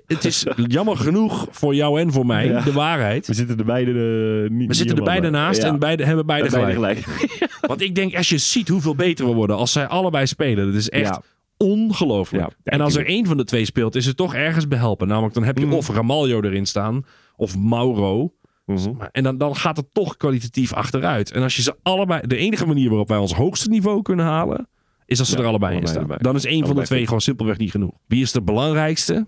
het is jammer genoeg voor jou en voor mij Ja. de waarheid. We zitten er beide eh, niet We zitten er beide naast en beide hebben beide, gelijk. Want ik denk, als je ziet hoeveel beter we worden als zij allebei spelen, dat is echt ongelooflijk. En als er één van de twee speelt, is het toch ergens behelpen. Namelijk, dan heb je Mhm. of Ramaljo erin staan, of Mauro. Mhm. En dan, dan gaat het toch kwalitatief achteruit. En als je ze allebei, de enige manier waarop wij ons hoogste niveau kunnen halen, is als ze Ja, er allebei in allebei staan. erbij. Dan is één van de twee gewoon simpelweg niet genoeg. Wie is de belangrijkste?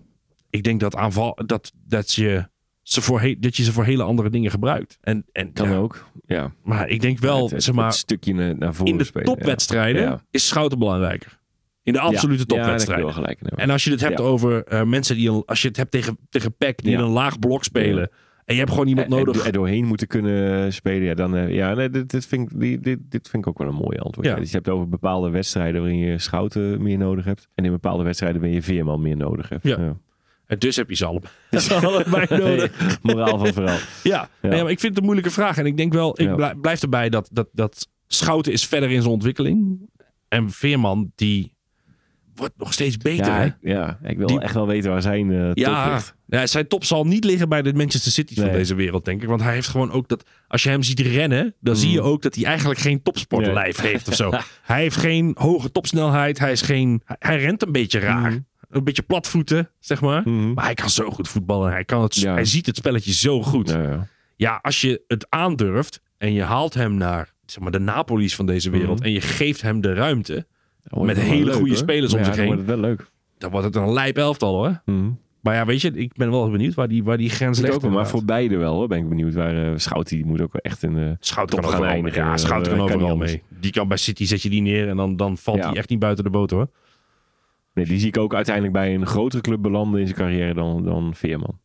Ik denk dat, aanval, dat, dat, je, ze voor he- dat je ze voor hele andere dingen gebruikt. En, en, Kan ja, ook. Ja. Maar ik denk wel, Het- het- zeg maar, het stukje naar, voren in de spelen, topwedstrijden Ja. is Schouten belangrijker. In de absolute topwedstrijden. gelijk in. en als je het hebt over eh, mensen die, een- als je het hebt tegen, tegen PEC, die in een laag blok spelen. En je hebt gewoon iemand En- en nodig. Er doorheen moeten kunnen spelen. Ja, dan, eh, ja nee, dit, dit, vind ik, dit, dit vind ik ook wel een mooi antwoord. Ja. Dus je hebt over bepaalde wedstrijden waarin je Schouten meer nodig hebt. En in bepaalde wedstrijden waarin je Veerman meer nodig hebt. Ja. En dus heb je ze allebei, nodig. Hey, moraal van verhaal. Ja, Ja. Nee, maar ik vind het een moeilijke vraag. En ik denk wel, ik blijf erbij dat, dat, dat Schouten is verder in zijn ontwikkeling. En Veerman, die wordt nog steeds beter. Ja, hè? ik, ja, ik wil Die- echt wel weten waar zijn eh top Ja, ligt. ja, zijn top zal niet liggen bij de Manchester City's van Nee. deze wereld, denk ik. Want hij heeft gewoon ook dat... Als je hem ziet rennen, dan zie je ook dat hij eigenlijk geen topsportlijf heeft of zo. hij heeft geen hoge topsnelheid. Hij, is geen, hij, rent een beetje raar. Mhm. Een beetje platvoeten, zeg maar. Mhm. Maar hij kan zo goed voetballen. Hij, kan het, Ja. hij ziet het spelletje zo goed. Ja, ja. Als je het aandurft en je haalt hem naar zeg maar, de Napoli's van deze wereld... En je geeft hem de ruimte... Dan Met hele goede spelers om Ja, zich dan heen. wordt het wel leuk. dan wordt het een lijp elftal, hoor. Mhm. Maar ja, weet je, ik ben wel benieuwd waar die, waar die grens ligt. ook maar voor beide wel hoor, ben ik benieuwd. Waar eh Schout die moet ook echt in de Schouten top kan gaan overal mee. eindigen. Ja, Schouten Eh, kan overal mee. Die kan bij City, zet je die neer en dan, dan valt Ja. hij echt niet buiten de boot hoor. Nee, die zie ik ook uiteindelijk bij een grotere club belanden in zijn carrière dan, dan Veerman.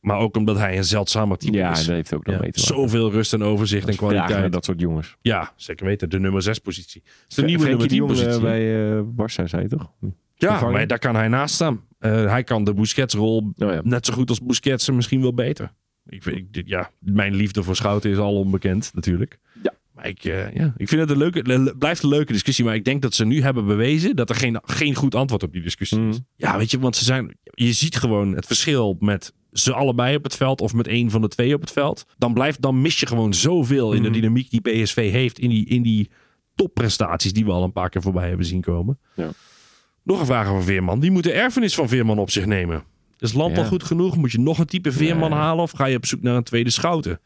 Maar ook omdat hij een zeldzamer type Ja, is. dat heeft ook nog Ja, mee te maken. zoveel rust en overzicht en Dat kwaliteit. dat soort jongens. Ja, zeker weten. De nummer 6 positie. Is de nieuwe Frenkie nummer de 10 Jong, eh, positie. bij eh Barça, zei je toch? ja, vervangen. maar daar kan hij naast staan. Eh, hij kan de Busquets-rol Oh ja. net zo goed als Busquets en misschien wel beter. Ik, ja, mijn liefde voor Schouten is al onbekend natuurlijk. Ja. Maar ik, ja, ik vind het een leuke, le- blijft een leuke discussie. Maar ik denk dat ze nu hebben bewezen dat er geen, geen goed antwoord op die discussie is. Mhm. Ja, weet je, want ze zijn, je ziet gewoon het verschil met ze allebei op het veld of met één van de twee op het veld. Dan, blijft, dan mis je gewoon zoveel in de Mhm. dynamiek die PSV heeft in die, in die topprestaties die we al een paar keer voorbij hebben zien komen. Ja. Nog een vraag over Veerman. Die moet de erfenis van Veerman op zich nemen. Is land Ja. al goed genoeg? Moet je nog een type Veerman halen of ga je op zoek naar een tweede schouten?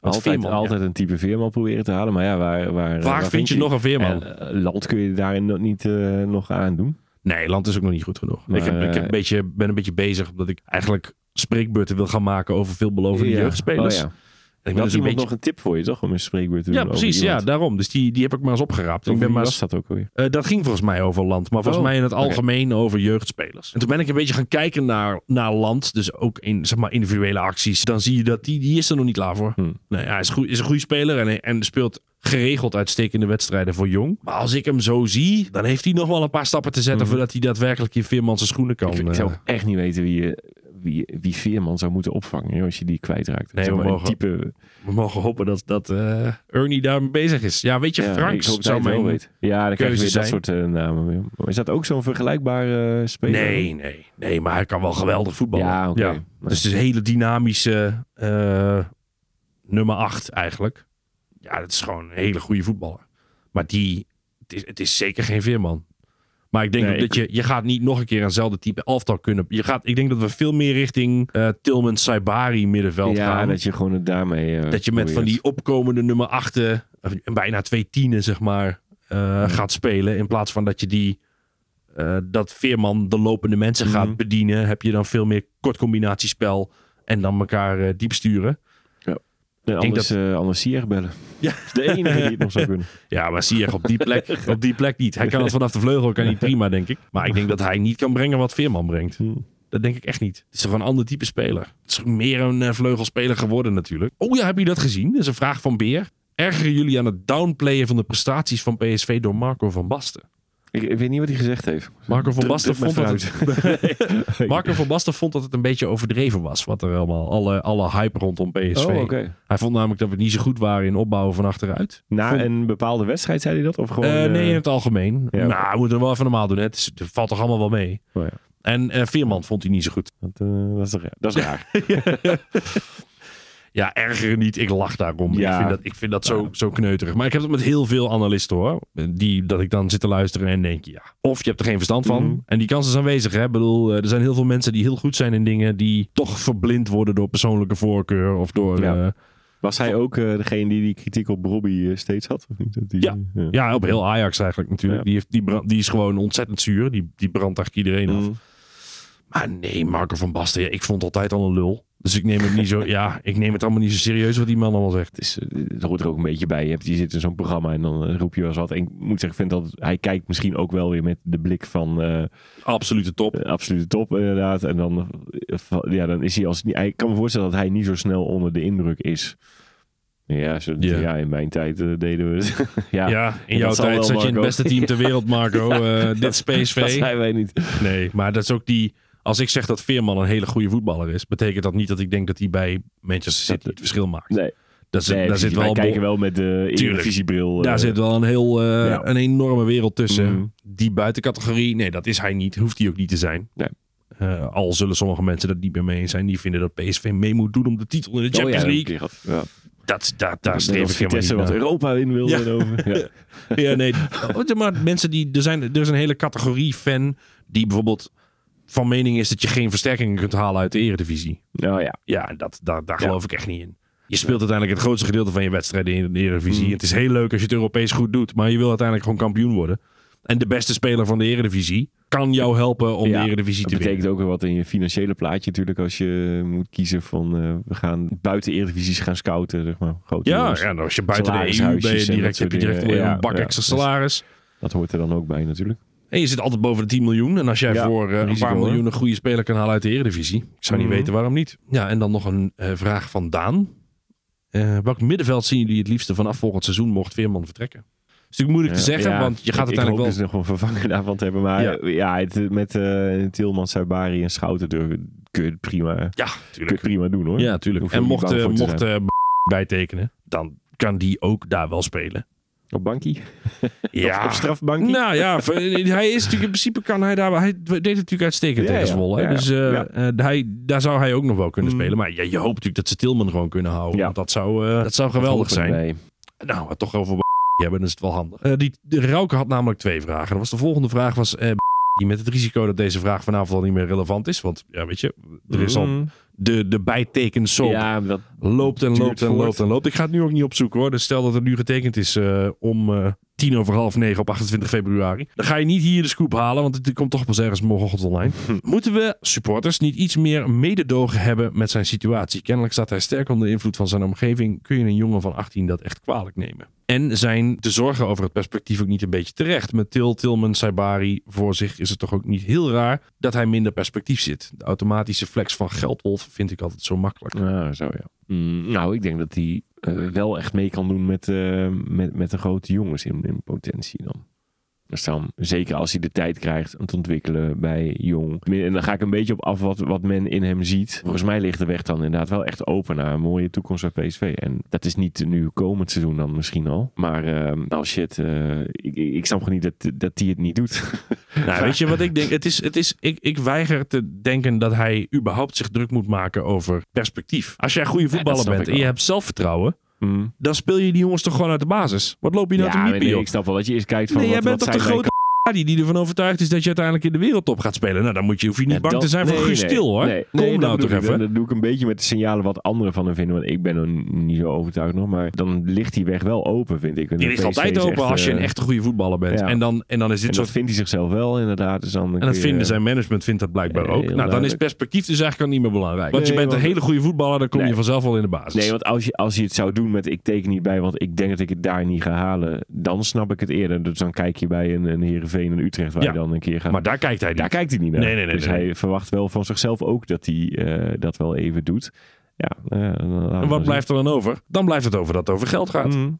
Want Altijd, Veerman, altijd een type Veerman proberen te halen. Maar ja, waar, waar, Waar vind je nog een Veerman? En, eh, land kun je daarin nog niet eh, nog aan doen. Nee, land is ook nog niet goed genoeg. Maar, ik heb, ik heb een eh, beetje, ben een beetje bezig omdat ik eigenlijk spreekbeurten wil gaan maken over veelbelovende Ja. jeugdspelers. Oh, ja. Ik had dus een iemand beetje... nog een tip voor je, toch? Om een spreekbeurt te doen Ja, precies. Ja, daarom. Dus die, die heb ik maar eens opgeraapt. Ik ben maar dat ook alweer? Eh, dat ging volgens mij over land, maar volgens Oh, mij in het algemeen over jeugdspelers. En toen ben ik een beetje gaan kijken naar, naar land, dus ook in zeg maar, individuele acties. Dan zie je dat die, die is er nog niet klaar voor. Hmm. Nee, hij is, goed, is een goede speler en, en speelt geregeld uitstekende wedstrijden voor jong. Maar als ik hem zo zie, dan heeft hij nog wel een paar stappen te zetten Hmm. voordat hij daadwerkelijk in Veerman's schoenen kan. Ik, ik eh. zou ook echt niet weten wie, je- wie, wie Veerman zou moeten opvangen joh, als je die kwijtraakt. Nee, we mogen- type. We mogen hopen dat, dat eh, Ernie daarmee bezig is. Ja, weet je, Ja, dat zou mijn... weet. Ja, dan krijg je weer dat soort eh, namen. Is dat ook zo'n vergelijkbare eh, speler? Nee, nee, nee, maar hij kan wel geweldig voetballen. Ja, oké. Dus het is een hele dynamische nummer 8 eigenlijk. Ja, dat is gewoon een hele goede voetballer. Maar die, het is, het is zeker geen Veerman. Maar ik denk Nee, ook dat je, je gaat niet nog een keer eenzelfde type elftal kunnen. Je gaat, ik denk dat we veel meer richting eh Tilman Saibari middenveld ja, gaan. dat je gewoon het daarmee... eh, dat je met van die opkomende nummer achten, of bijna twee tienen zeg maar, eh, gaat spelen. In plaats van dat je die, dat Veerman de lopende mensen Mhm. gaat bedienen, heb je dan veel meer kort combinatiespel en dan elkaar diep sturen. Nee, anders, anders Sier bellen. Ja. Dat is de enige die het nog zou kunnen. Ja, maar je op die plek, op die plek niet. Hij kan het vanaf de vleugel, kan hij prima, denk ik. Maar ik denk dat hij niet kan brengen wat Veerman brengt. Hmm. Dat denk ik echt niet. Het is toch een ander type speler. Het is meer een eh, vleugelspeler geworden natuurlijk. Oh ja, heb je dat gezien? Dat is een vraag van Beer. Ergeren jullie aan het downplayen van de prestaties van PSV door Marco van Basten? Ik, ik weet niet wat hij gezegd heeft. Marco van Basten, vond dat het, Marco van Basten vond dat het een beetje overdreven was. Wat er allemaal, alle, alle hype rondom PSV. Oh. Hij vond namelijk dat we niet zo goed waren in opbouwen van achteruit. Na Vond- een bepaalde wedstrijd zei hij dat? Of gewoon... Eh, eh, nee, in het algemeen. Ja. Nou, we moeten het wel even normaal doen. Hè. Het, is- het valt toch allemaal wel mee. oh ja. En eh, Veerman vond hij niet zo goed. Dat, eh, dat is, toch- dat is raar. Ja, erger niet. Ik lach daarom. Ja. Ik vind dat, ik vind dat zo, zo kneuterig. Maar ik heb het met heel veel analisten hoor. Die, dat ik dan zit te luisteren en denk, ja. Of je hebt er geen verstand van. Mhm. En die kans is aanwezig. Hè? Ik bedoel, eh, er zijn heel veel mensen die heel goed zijn in dingen. Die toch verblind worden door persoonlijke voorkeur. Of door... Ja. eh, Was hij ook eh, degene die die kritiek op Robbie steeds had? Of niet? Die, Ja. ja. ja, op heel Ajax eigenlijk natuurlijk. Ja. Die, heeft, die, brand- die is gewoon ontzettend zuur. Die, die brandt eigenlijk iedereen af. Mm. Maar nee, Marco van Basten, ja, ik vond altijd al een lul. Dus ik neem het niet zo, ja, ik neem het allemaal niet zo serieus wat die man allemaal zegt. Het, is, eh, het hoort er ook een beetje bij. Je, hebt, je zit in zo'n programma en dan eh, roep je wel eens wat. En ik moet zeggen, ik vind dat hij kijkt misschien ook wel weer met de blik van eh, Absolute top. absolute top inderdaad. En dan, ja, dan is hij als... Ik kan me voorstellen dat hij niet zo snel onder de indruk is. Ja, zo, Ja. ja. in mijn tijd deden we het. ja, Ja, in dat jouw tijd zat je in het beste team ter wereld, Marco. Dit is dat PSV. zijn wij niet. Nee, maar dat is ook die... Als ik zeg dat Veerman een hele goede voetballer is, betekent dat niet dat ik denk dat hij bij Manchester City het verschil maakt. Nee, Daar zit, nee daar zit wel, kijken wel met de Tuurlijk. Eredivisiebril. daar eh, zit wel een heel eh, ja. een enorme wereld tussen. Mhm. Die buitencategorie, nee, dat is hij niet. Hoeft hij ook niet te zijn. Nee. Eh, al zullen sommige mensen dat niet meer mee zijn. Die vinden dat PSV mee moet doen om de titel in de Oh ja, Champions dat League. gehad. Ja. Dat, daar, daar streef ik helemaal niet wat. Europa in wilde. Ja. Ja. Ja, nee. Maar mensen die, er, zijn, er is een hele categorie fan die bijvoorbeeld van mening is dat je geen versterkingen kunt halen uit de eredivisie. Nou ja. Ja, dat, daar, daar Ja. geloof ik echt niet in. Je speelt uiteindelijk het grootste gedeelte van je wedstrijden in de eredivisie. Mm. Het is heel leuk als je het Europees goed doet, maar je wil uiteindelijk gewoon kampioen worden. En de beste speler van de eredivisie kan jou helpen om Ja, de eredivisie Dat te betekent winnen. ook weer wat in je financiële plaatje natuurlijk. Als je moet kiezen van eh, we gaan buiten eredivisies gaan scouten. Zeg maar, grote Ja, jongens. ja, als je buiten de EU ben je direct, dat heb je direct een bak extra dus- salaris. Dat hoort er dan ook bij natuurlijk. En je zit altijd boven de 10 miljoen. En als jij Ja, voor eh, een paar miljoen een goede speler kan halen uit de Eredivisie. Ik zou niet Mhm. weten waarom niet. Ja, en dan nog een eh, vraag van Daan. Eh, welk middenveld zien jullie het liefste vanaf volgend seizoen mocht Veerman vertrekken? is natuurlijk moeilijk te zeggen, Ja, want je gaat ik, uiteindelijk ik wel... dus nog een vervanger daarvan te hebben. Maar Ja. ja, het, met Tilman, Sabari en Schouten durven, kun je het prima, Ja, tuurlijk. prima doen hoor. Ja, tuurlijk. En mocht, mocht bijtekenen, dan kan die ook daar wel spelen. Op bankie? Ja, Op strafbankie? Nou ja, hij is natuurlijk in principe kan hij daar. Hij deed het natuurlijk uitstekend Ja, tegen. Zwolle. Ja, Dus eh, ja. eh, hij, daar zou hij ook nog wel kunnen Mm. spelen. Maar ja, je hoopt natuurlijk dat ze Tilman gewoon kunnen houden. Ja. Want dat zou, eh, dat zou geweldig Dat zijn. Nou, we het toch over hebben, dan is het wel handig. Die, de Rauke had namelijk twee vragen. Dat was de volgende vraag was eh, die met het risico dat deze vraag vanavond al niet meer relevant is. Want ja, weet je, er is al Mm. De, de bijtekens Ja, dat, loopt en loopt en voort. loopt en loopt. Ik ga het nu ook niet opzoeken hoor. Dus stel dat het nu getekend is eh, om eh, tien over half negen op 28 februari. Dan ga je niet hier de scoop halen, want het komt toch pas ergens morgenochtend online. Moeten we supporters niet iets meer mededogen hebben met zijn situatie? Kennelijk staat hij sterk onder invloed van zijn omgeving. Kun je een jongen van 18 dat echt kwalijk nemen? En zijn de zorgen over het perspectief ook niet een beetje terecht? Met Til, Tilman, Saibari voor zich is het toch ook niet heel raar dat hij minder perspectief zit. De automatische flex van Geldwolf vind ik altijd zo makkelijk. Ja, zo ja. Mm, nou, ik denk dat hij eh, wel echt mee kan doen met, eh, met, met de grote jongens in, in potentie dan. Zeker als hij de tijd krijgt om te ontwikkelen bij jong. En dan ga ik een beetje op af wat, wat men in hem ziet. Volgens mij ligt de weg dan inderdaad wel echt open naar een mooie toekomst bij PSV. En dat is niet nu komend seizoen dan misschien al. Maar eh, nou shit, eh, ik, ik snap gewoon niet dat, dat hij het niet doet. Nou, weet je wat ik denk? Het is, het is, ik, ik weiger te denken dat hij überhaupt zich druk moet maken over perspectief. Als jij goede voetballer bent en je hebt zelfvertrouwen, Mm. dan speel je die jongens toch gewoon uit de basis. Wat loop je nou te miepen, nee, joh? ik snap wel dat je eerst kijkt van Nee, jij wat, bent wat toch de zijn mijn grote die, die ervan overtuigd is dat je uiteindelijk in de wereldtop gaat spelen. Nou, dan moet je, hoef je niet Ja, bang dat- te zijn voor nee, Guus nee, Stil, hoor. Nee, Kom nou toch even. Dat doe ik een beetje met de signalen wat anderen van hem vinden. Want ik ben er niet zo overtuigd nog. Maar dan ligt die weg wel open, vind ik. Die ligt altijd open als je een echte goede voetballer bent. ja. En, dan, en dan is dit En soort dat vindt hij zichzelf wel, inderdaad. Dus dan En dat je- vinden zijn management vindt dat blijkbaar ook. Nou, dan is perspectief dus eigenlijk al niet meer belangrijk. Want je bent een hele goede voetballer, dan kom je vanzelf al in de basis. Nee, want als je, als je het zou doen met ik teken niet bij, want ik denk dat ik het daar niet ga halen, dan snap ik het eerder. Dus dan kijk je bij een, een Heerenveen en Utrecht waar Ja. je dan een keer gaat. maar daar kijkt hij niet. daar kijkt hij niet naar. Nee, nee, nee, dus hij verwacht wel van zichzelf ook dat hij eh, dat wel even doet. Ja, eh, en wat blijft er dan over? Dan blijft het over dat het over geld gaat. Mhm.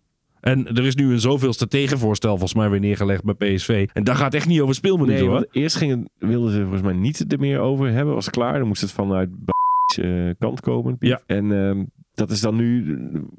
En er is nu een zoveelste tegenvoorstel volgens mij weer neergelegd bij PSV. En dat gaat echt niet over speelminuten Nee, hoor. eerst ging het, wilden ze volgens mij niet er meer over hebben. Was klaar. Dan moest het vanuit eh, kant komen. Ja. En ehm, dat is dan nu.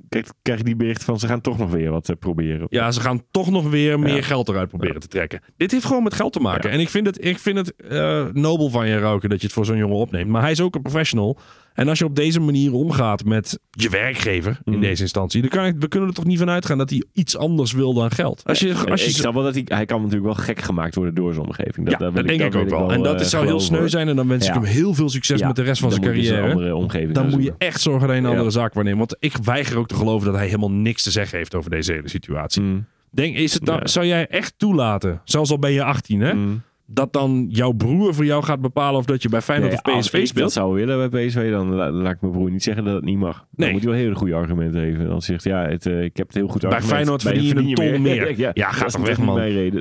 Krijg, krijg je die bericht van ze gaan toch nog weer wat eh, proberen. Ja, ze gaan toch nog weer meer Ja. geld eruit proberen te trekken. Dit heeft gewoon met geld te maken. Ja. En ik vind het, ik vind het eh, nobel van je, Rauke, dat je het voor zo'n jongen opneemt. Maar hij is ook een professional. En als je op deze manier omgaat met je werkgever in Mhm. deze instantie, dan kan ik, we kunnen er toch niet van uitgaan dat hij iets anders wil dan geld. Als je, als je, ik snap wel dat hij, hij kan natuurlijk wel gek gemaakt worden door zijn omgeving. Dat, ja, dat, denk ik ook wel. En dat is, zou heel sneu zijn. En dan wens ik Ja. hem heel veel succes Ja, met de rest van zijn dus carrière. andere omgeving Dan moet je zoeken. echt zorgen dat je een Ja. andere zaak waarneemt. Want ik weiger ook te geloven dat hij helemaal niks te zeggen heeft over deze hele situatie. Mm, Denk, is het dan, Ja. Zou jij echt toelaten, zelfs al ben je 18, hè, mm. Dat dan jouw broer voor jou gaat bepalen of dat je bij Feyenoord Nee, of PSV speelt? dat zou willen bij PSV, dan la- laat ik mijn broer niet zeggen dat het niet mag. Dan Nee. moet hij wel hele goede argumenten geven. Dan zegt ja, het, eh, ik heb het heel goed Bij argument. Feyenoord verdien je een ton meer. Ja, gaat toch weg, man.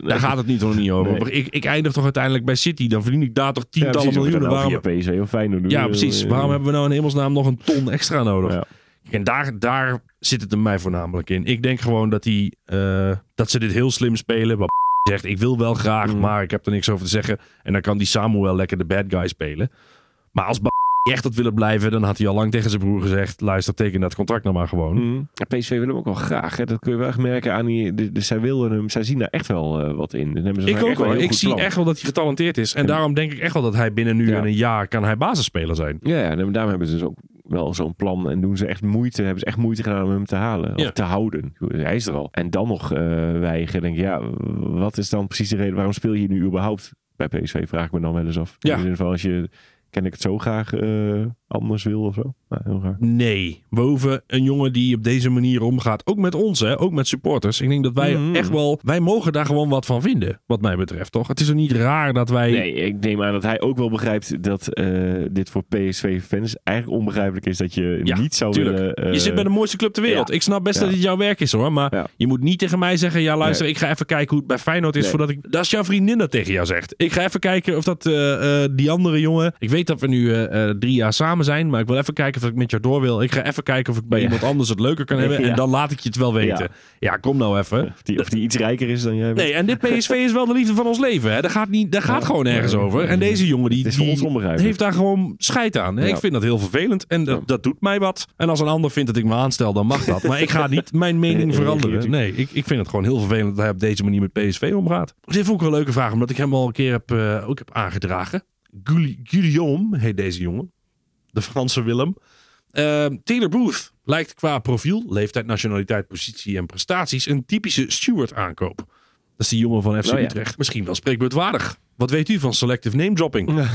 Daar gaat het niet nog niet over. Ik, ik eindig toch uiteindelijk bij City. Dan verdien ik daar toch tientallen miljoenen. nou Waarom, via PSV of Feyenoord ja, eh, precies. eh, Waarom hebben we nou in hemelsnaam nog een ton extra nodig? Ja. En daar, daar zit het er mij voornamelijk in. Ik denk gewoon dat, die, eh, dat ze dit heel slim spelen. Wat zegt, ik wil wel graag, Mm. maar ik heb er niks over te zeggen. En dan kan die Samuel lekker de bad guy spelen. Maar als echt had willen blijven, dan had hij al lang tegen zijn broer gezegd... luister, teken dat contract nou maar gewoon. Mm. PSV wil hem ook wel graag. Hè. Dat kun je wel echt merken aan die. de- de- zij wilden hem. Zij zien daar echt wel eh, wat in. Dan hebben ze Ik ook echt wel Ik zie plan. echt wel dat hij getalenteerd is. En daarom denk ik echt wel dat hij binnen nu Ja. en een jaar kan hij basisspeler zijn. Ja, ja, en daarom hebben ze dus ook wel zo'n plan. En doen ze echt moeite. Hebben ze echt moeite gedaan om hem te halen. Ja. Of te houden. Hij is er al. En dan nog eh weigeren. Denk ik, ja, wat is dan precies de reden? Waarom speel je nu überhaupt bij PSV? Vraag ik me dan wel eens af. Ja. In de zin van als je. Ken ik het zo graag eh, anders wil of zo? Nou, heel raar. Nee, we hoeven een jongen die op deze manier omgaat, ook met ons, hè, ook met supporters. Ik denk dat wij Mhm. echt wel, wij mogen daar gewoon wat van vinden, wat mij betreft, toch? Het is er niet raar dat wij... Nee, ik neem aan dat hij ook wel begrijpt dat eh, dit voor PSV-fans eigenlijk onbegrijpelijk is dat je Ja, niet zou tuurlijk. willen. eh, je zit bij de mooiste club ter wereld. ja. Ik snap best Ja. dat het jouw werk is hoor. Maar Ja. je moet niet tegen mij zeggen: ja, luister, Nee. ik ga even kijken hoe het bij Feyenoord is. Nee. Voordat ik. Dat is jouw vriendin dat tegen jou zegt. Ik ga even kijken of dat eh, eh, die andere jongen. Ik weet dat we nu drie jaar samen zijn. Maar ik wil even kijken of ik met jou door wil. Ik ga even kijken of ik bij Ja. iemand anders het leuker kan hebben. En dan laat ik je het wel weten. Ja, kom nou even. Of die, of die iets rijker is dan jij. bent. Nee, en dit PSV is wel de liefde van ons leven. Hè. Dat gaat, niet, dat gaat Ja. gewoon ergens over. En deze jongen die, die heeft daar gewoon scheid aan. Ik vind dat heel vervelend. En dat, dat doet mij wat. En als een ander vindt dat ik me aanstel, dan mag dat. Maar ik ga niet mijn mening veranderen. nee, ik, ik vind het gewoon heel vervelend dat hij op deze manier met PSV omgaat. Dit vond ik wel een leuke vraag, omdat ik hem al een keer heb, eh, ook heb aangedragen. Guillaume heet deze jongen. De Franse Willem. Eh, Taylor Booth lijkt qua profiel, leeftijd, nationaliteit, positie en prestaties een typische Stewart aankoop. Dat is die jongen van FC Oh ja. Utrecht. Misschien wel spreekbeurtwaardig. Wat weet u van selective name dropping?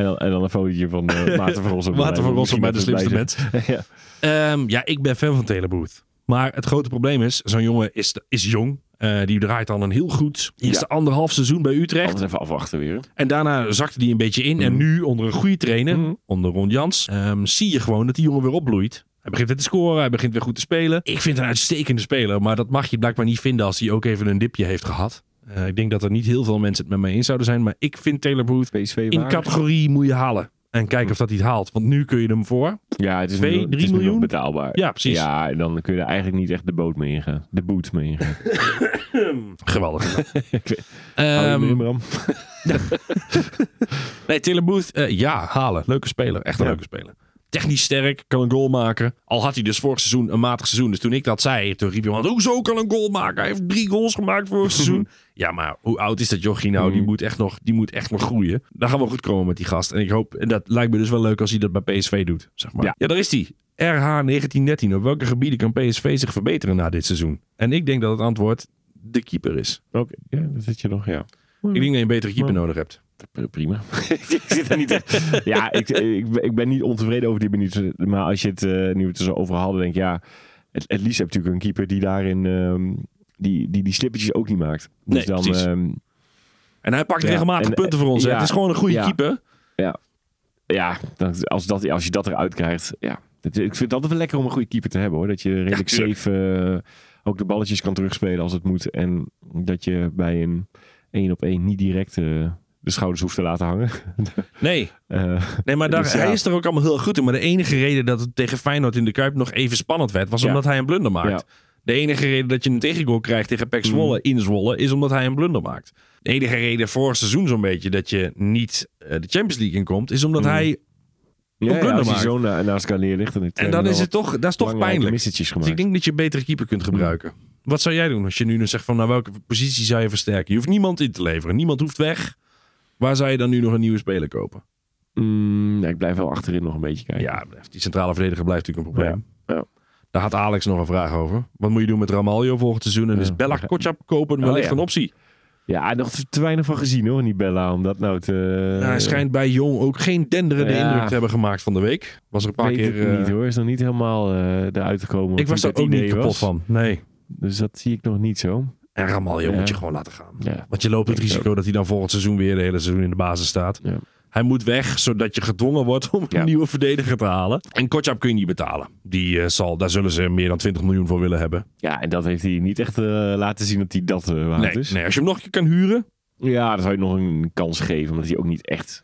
En, dan, en dan een fotootje van uh, Maarten van Rossum. Water van Rossum bij de slimste mens. bij Ehm, ja, ik ben fan van Taylor Booth. Maar het grote probleem is, zo'n jongen is, is jong. Eh, die draait al een heel goed eerste anderhalf seizoen bij. Utrecht. Altijd even afwachten weer. En daarna zakte die een beetje in. En Mhm. nu, onder een goede trainer, Mhm. onder Ron Jans, ehm, zie je gewoon dat die jongen weer opbloeit. Hij begint weer te scoren, hij begint weer goed te spelen. Ik vind hem een uitstekende speler, maar dat mag je blijkbaar niet vinden als hij ook even een dipje heeft gehad. Eh, ik denk dat er niet heel veel mensen het met mij eens zouden zijn, maar ik vind Taylor Booth in categorie moet je halen. En kijken of dat hij het haalt. Want nu kun je hem voor. Ja, het is Twee, nu, het drie is nu nog miljoen? betaalbaar. Ja, precies. Ja, en dan kun je er eigenlijk niet echt de boot mee ingaan. De boot mee ingaan. Geweldig. Ehm, in, Bram? nee, Taylor Booth, eh, ja, halen. Leuke speler. Echt een Ja. leuke speler. Technisch sterk, kan een goal maken. Al had hij dus vorig seizoen een matig seizoen. Dus toen ik dat zei, toen riep iemand, hoezo kan een goal maken? Hij heeft drie goals gemaakt vorig seizoen. ja, maar hoe oud is dat jochie nou? Die, Mm. moet echt nog, die moet echt nog groeien. Dan gaan we goed komen met die gast. En ik hoop, en dat lijkt me dus wel leuk als hij dat bij PSV doet. Zeg maar. Ja. ja, daar is hij. RH 1913. Op welke gebieden kan PSV zich verbeteren na dit seizoen? En ik denk dat het antwoord de keeper is. Oké, ja, dat zit je nog, ja. Ik denk dat je een betere keeper nodig hebt. Prima. ik zit er niet echt- Ja, ik, ik, ik ben niet ontevreden over die minuten. Maar als je het eh, nu het er zo over hadden, denk ik, ja, het, het liefst heb je natuurlijk een keeper die daarin ehm, die, die die slippertjes ook niet maakt. Dus Nee, dan, precies. ehm, En hij pakt Ja, regelmatig en- punten voor ons. hè. ja, het is gewoon een goede ja. keeper. ja, dan, als, dat, als je dat eruit krijgt, ja. Ik vind het altijd wel lekker om een goede keeper te hebben, hoor. Dat je redelijk safe eh, ook de balletjes kan terugspelen als het moet. En dat je bij een één op één niet direct eh, de schouders hoeft te laten hangen. Nee, Eh, nee maar daar, Dus ja. hij is er ook allemaal heel goed in. Maar de enige reden dat het tegen Feyenoord in de Kuip nog even spannend werd... was Ja. omdat hij een blunder maakt. Ja. De enige reden dat je een tegengoal krijgt tegen PEC Zwolle in Zwolle... is omdat hij een blunder maakt. De enige reden vorig seizoen zo'n beetje... dat je niet eh, de Champions League inkomt... is omdat Mm. hij... ja, ja, blunder als maakt. zo na, naast elkaar neer ligt. En, En dan is het toch, dat is toch pijnlijk. Dus gemaakt. ik denk dat je een betere keeper kunt gebruiken. Wat zou jij doen als je nu zegt van... nou, welke positie zou je versterken? Je hoeft niemand in te leveren. Niemand hoeft weg. Waar zou je dan nu nog een nieuwe speler kopen? Mm, nee, ik blijf wel achterin nog een beetje kijken. Ja, die centrale verdediger blijft natuurlijk een probleem. Ja, ja. Daar had Alex nog een vraag over. Wat moet je doen met Ramaljo volgend seizoen? En is Bella Kotjap kopen wellicht ja. een optie? Ja, nog te, weinig van gezien hoor, niet Bella. Om dat nou te... Ja, hij schijnt bij Jong ook geen denderende Ja. indruk te hebben gemaakt van de week. Was er een paar weet keer... eh, niet hoor. Is nog niet helemaal eh eruit gekomen. ik was er het ook niet kapot was. van. Nee. Dus dat zie ik nog niet zo. En Ramaljo Ja. moet je gewoon laten gaan. Ja. Want je loopt het risico dat hij dan volgend seizoen weer de hele seizoen in de basis staat. Ja. Hij moet weg, zodat je gedwongen wordt om een nieuwe verdediger te halen. En Kotjap kun je niet betalen. Die, eh, zal, daar zullen ze meer dan 20 miljoen voor willen hebben. ja, en dat heeft hij niet echt eh, laten zien dat hij dat eh waard Nee, is. nee, als je hem nog een keer kan huren. Ja, dan zou je nog een kans geven. Omdat hij ook niet echt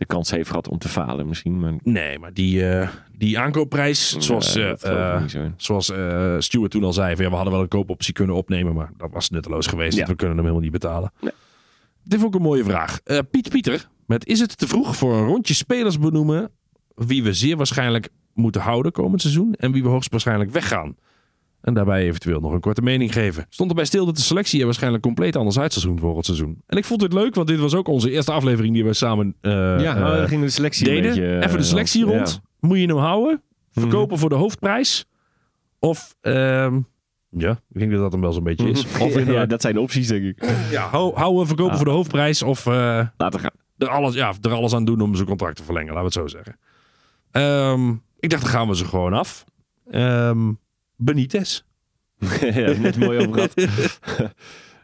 de kans heeft gehad om te falen misschien. Maar Nee, maar die, eh, die aankoopprijs, zoals, Ja, eh, eh, zoals Stuart toen al zei, van, ja, we hadden wel een koopoptie kunnen opnemen, maar dat was nutteloos geweest. Ja. We kunnen hem helemaal niet betalen. Nee. Dit vond ik een mooie vraag. Piet Pieter, met is het te vroeg voor een rondje spelers benoemen wie we zeer waarschijnlijk moeten houden komend seizoen en wie we hoogstwaarschijnlijk weggaan? En daarbij eventueel nog een korte mening geven. Stond erbij stil dat de selectie er waarschijnlijk compleet anders uitseizoen volgend seizoen. En ik vond het leuk, want dit was ook onze eerste aflevering die we samen eh, ja, ging de selectie een deden. beetje... eh, Even de selectie rond. Moet je hem houden? Verkopen voor de hoofdprijs? Of, ehm, ja, ik denk dat dat hem wel zo'n beetje is. Of ja, dat zijn de opties, denk ik. ja, hou, houden, verkopen Ah. voor de hoofdprijs. Of eh, Laten gaan. er, alles, ja, er alles aan doen om zijn contract te verlengen. Laten we het zo zeggen. Ehm, ik dacht, dan gaan we ze gewoon af. Ehm Benitez. ja, net mooi over gehad.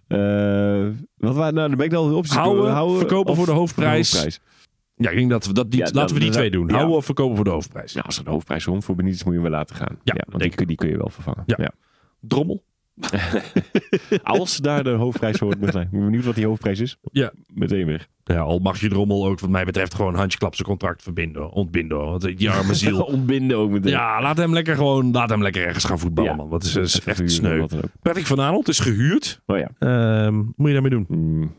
Eh, wat waren nou? Dan ben ik de opties. Houden, verkopen of voor de hoofdprijs. Ja, ik denk dat we dat die, Ja, laten we dan- die twee dan- doen. Houden of verkopen voor de hoofdprijs. Ja, als er een hoofdprijs rond voor Benitez moet je hem laten gaan. Ja, want denk die, die kun je wel vervangen. Ja. Ja. Drommel. Als daar de hoofdprijs voor moet zijn. Ik ben benieuwd wat die hoofdprijs is. Ja. Meteen weg. Ja, al mag je Drommel ook wat mij betreft gewoon handjeklap zijn contract verbinden, ontbinden. Want die arme ziel. Ontbinden ook meteen. Ja, laat hem lekker gewoon, laat hem lekker ergens gaan voetballen, Ja. man. Wat is, is echt sneu. Patrick van Aanholt is gehuurd. Oh ja. Ehm, moet je daarmee doen? Mm,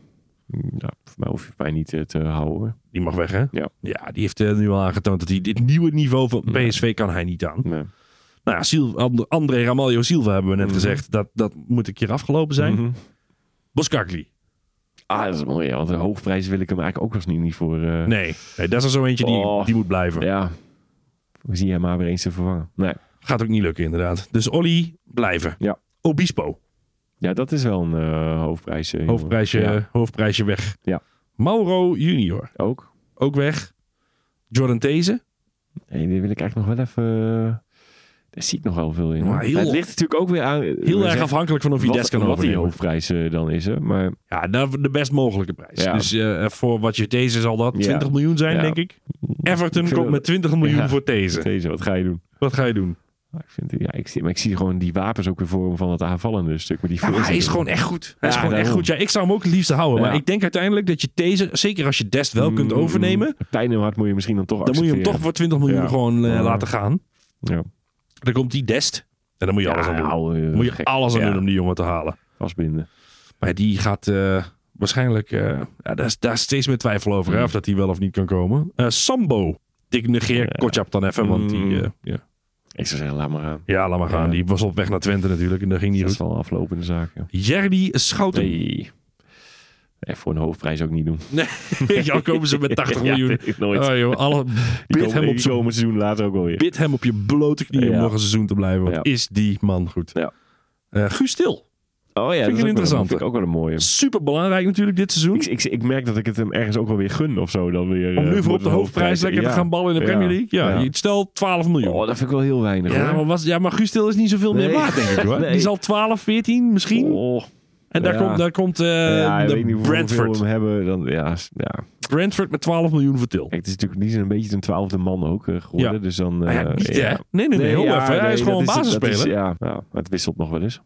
ja, voor mij hoef je mij niet eh, te houden. Die mag weg, hè? Ja. Ja, die heeft eh, nu al aangetoond dat hij dit nieuwe niveau van PSV kan hij niet aan. Nee. Nou ja, Sil- André Ramaljo Silva hebben we net Mhm. gezegd. Dat, dat moet een keer afgelopen zijn. Boskakli. Ah, dat is mooi. Ja, want de hoofdprijs wil ik hem eigenlijk ook nog niet, niet voor. eh, Nee. nee, dat is er zo eentje die, Oh. die moet blijven. Ja. We zien hem maar weer eens te vervangen. Nee. Gaat ook niet lukken, inderdaad. Dus Olly blijven. Ja. Obispo. Ja, dat is wel een eh, hoofdprijs. eh. Hoofdprijsje, Ja, hoofdprijsje weg. Ja. Mauro junior. ook. Ook weg. Jordan These. Nee, die wil ik eigenlijk nog wel even... eh, daar zie ik nog wel veel in. Maar heel- het ligt natuurlijk ook weer aan... Heel erg afhankelijk van of je des kan wat die hoofdprijs eh, dan is. Hè? Maar Ja, de, de best mogelijke prijs. Ja. Dus eh, voor wat je deze zal dat Ja. 20 miljoen zijn, Ja. denk ik. Everton Ik vind komt met 20 miljoen voor deze. deze, wat ga je doen? Wat ga je doen? Nou, Ik, vind, ja, ik, zie, maar ik zie gewoon die wapens ook weer voor hem van het aanvallende stuk. Maar die Ja, maar hij is gewoon echt goed. Hij is gewoon echt goed. Ja, ik zou hem ook het liefst houden. Ja. Maar ik denk uiteindelijk dat je deze, zeker als je Dest wel kunt Mm, overnemen, Pijn in hart moet je misschien dan toch dan moet je hem toch voor 20 miljoen gewoon eh, laten gaan. Ja. Dan komt die Dest. En dan moet je alles aan doen. eh, moet je gek. alles aan Ja, doen om die jongen te halen. Vastbinden. Maar die gaat eh, waarschijnlijk... eh, ja, daar, daar is steeds meer twijfel over. Hè, Mm. of dat hij wel of niet kan komen. Eh, Sambo. Ik negeer Ja. Kotjap dan even. Want die... Mm. eh, ja. Ik zou zeggen, laat maar gaan. ja, laat maar gaan. Ja. Die was op weg naar Twente natuurlijk. En dat ging niet Dat is wel een aflopende zaak. Ja. Jerdy Schouten. Nee. Nee, voor een hoofdprijs ook niet doen. Nee, jou komen ze met 80 Ja, miljoen. nooit. Oh, joh, alle, bid, komen- hem op komen seizoen later ook alweer. bid hem op je blote knieën om nog een seizoen te blijven. Ja. is die man goed. Ja. Eh, Guus Stil. Oh ja, ik dat wel- interessante. vind ik ook wel een mooie. Super belangrijk natuurlijk dit seizoen. Ik, ik, ik merk dat ik het hem ergens ook wel weer gun of zo. Dan weer, Om eh, nu voor op de hoofdprijs lekker te gaan ballen in de. Premier League. Ja, stel 12 miljoen. Oh, dat vind ik wel heel weinig ja, hoor. maar, was, ja, maar Guus Til is niet zoveel meer waard, denk ik hoor. Nee. Die zal 12, 14 misschien. Oh, en daar ja. komt, daar komt eh, ja, de niet Brentford. we hebben. Dan, ja, ja. Brentford met 12 miljoen voor Til. Kijk, het is natuurlijk niet een beetje een twaalfde man ook eh, geworden. Ja. Dus dan, ja, eh, niet ja. Nee, nee, nee. heel ja. Hij is gewoon basisspeler. ja, ja, het wisselt nog wel eens.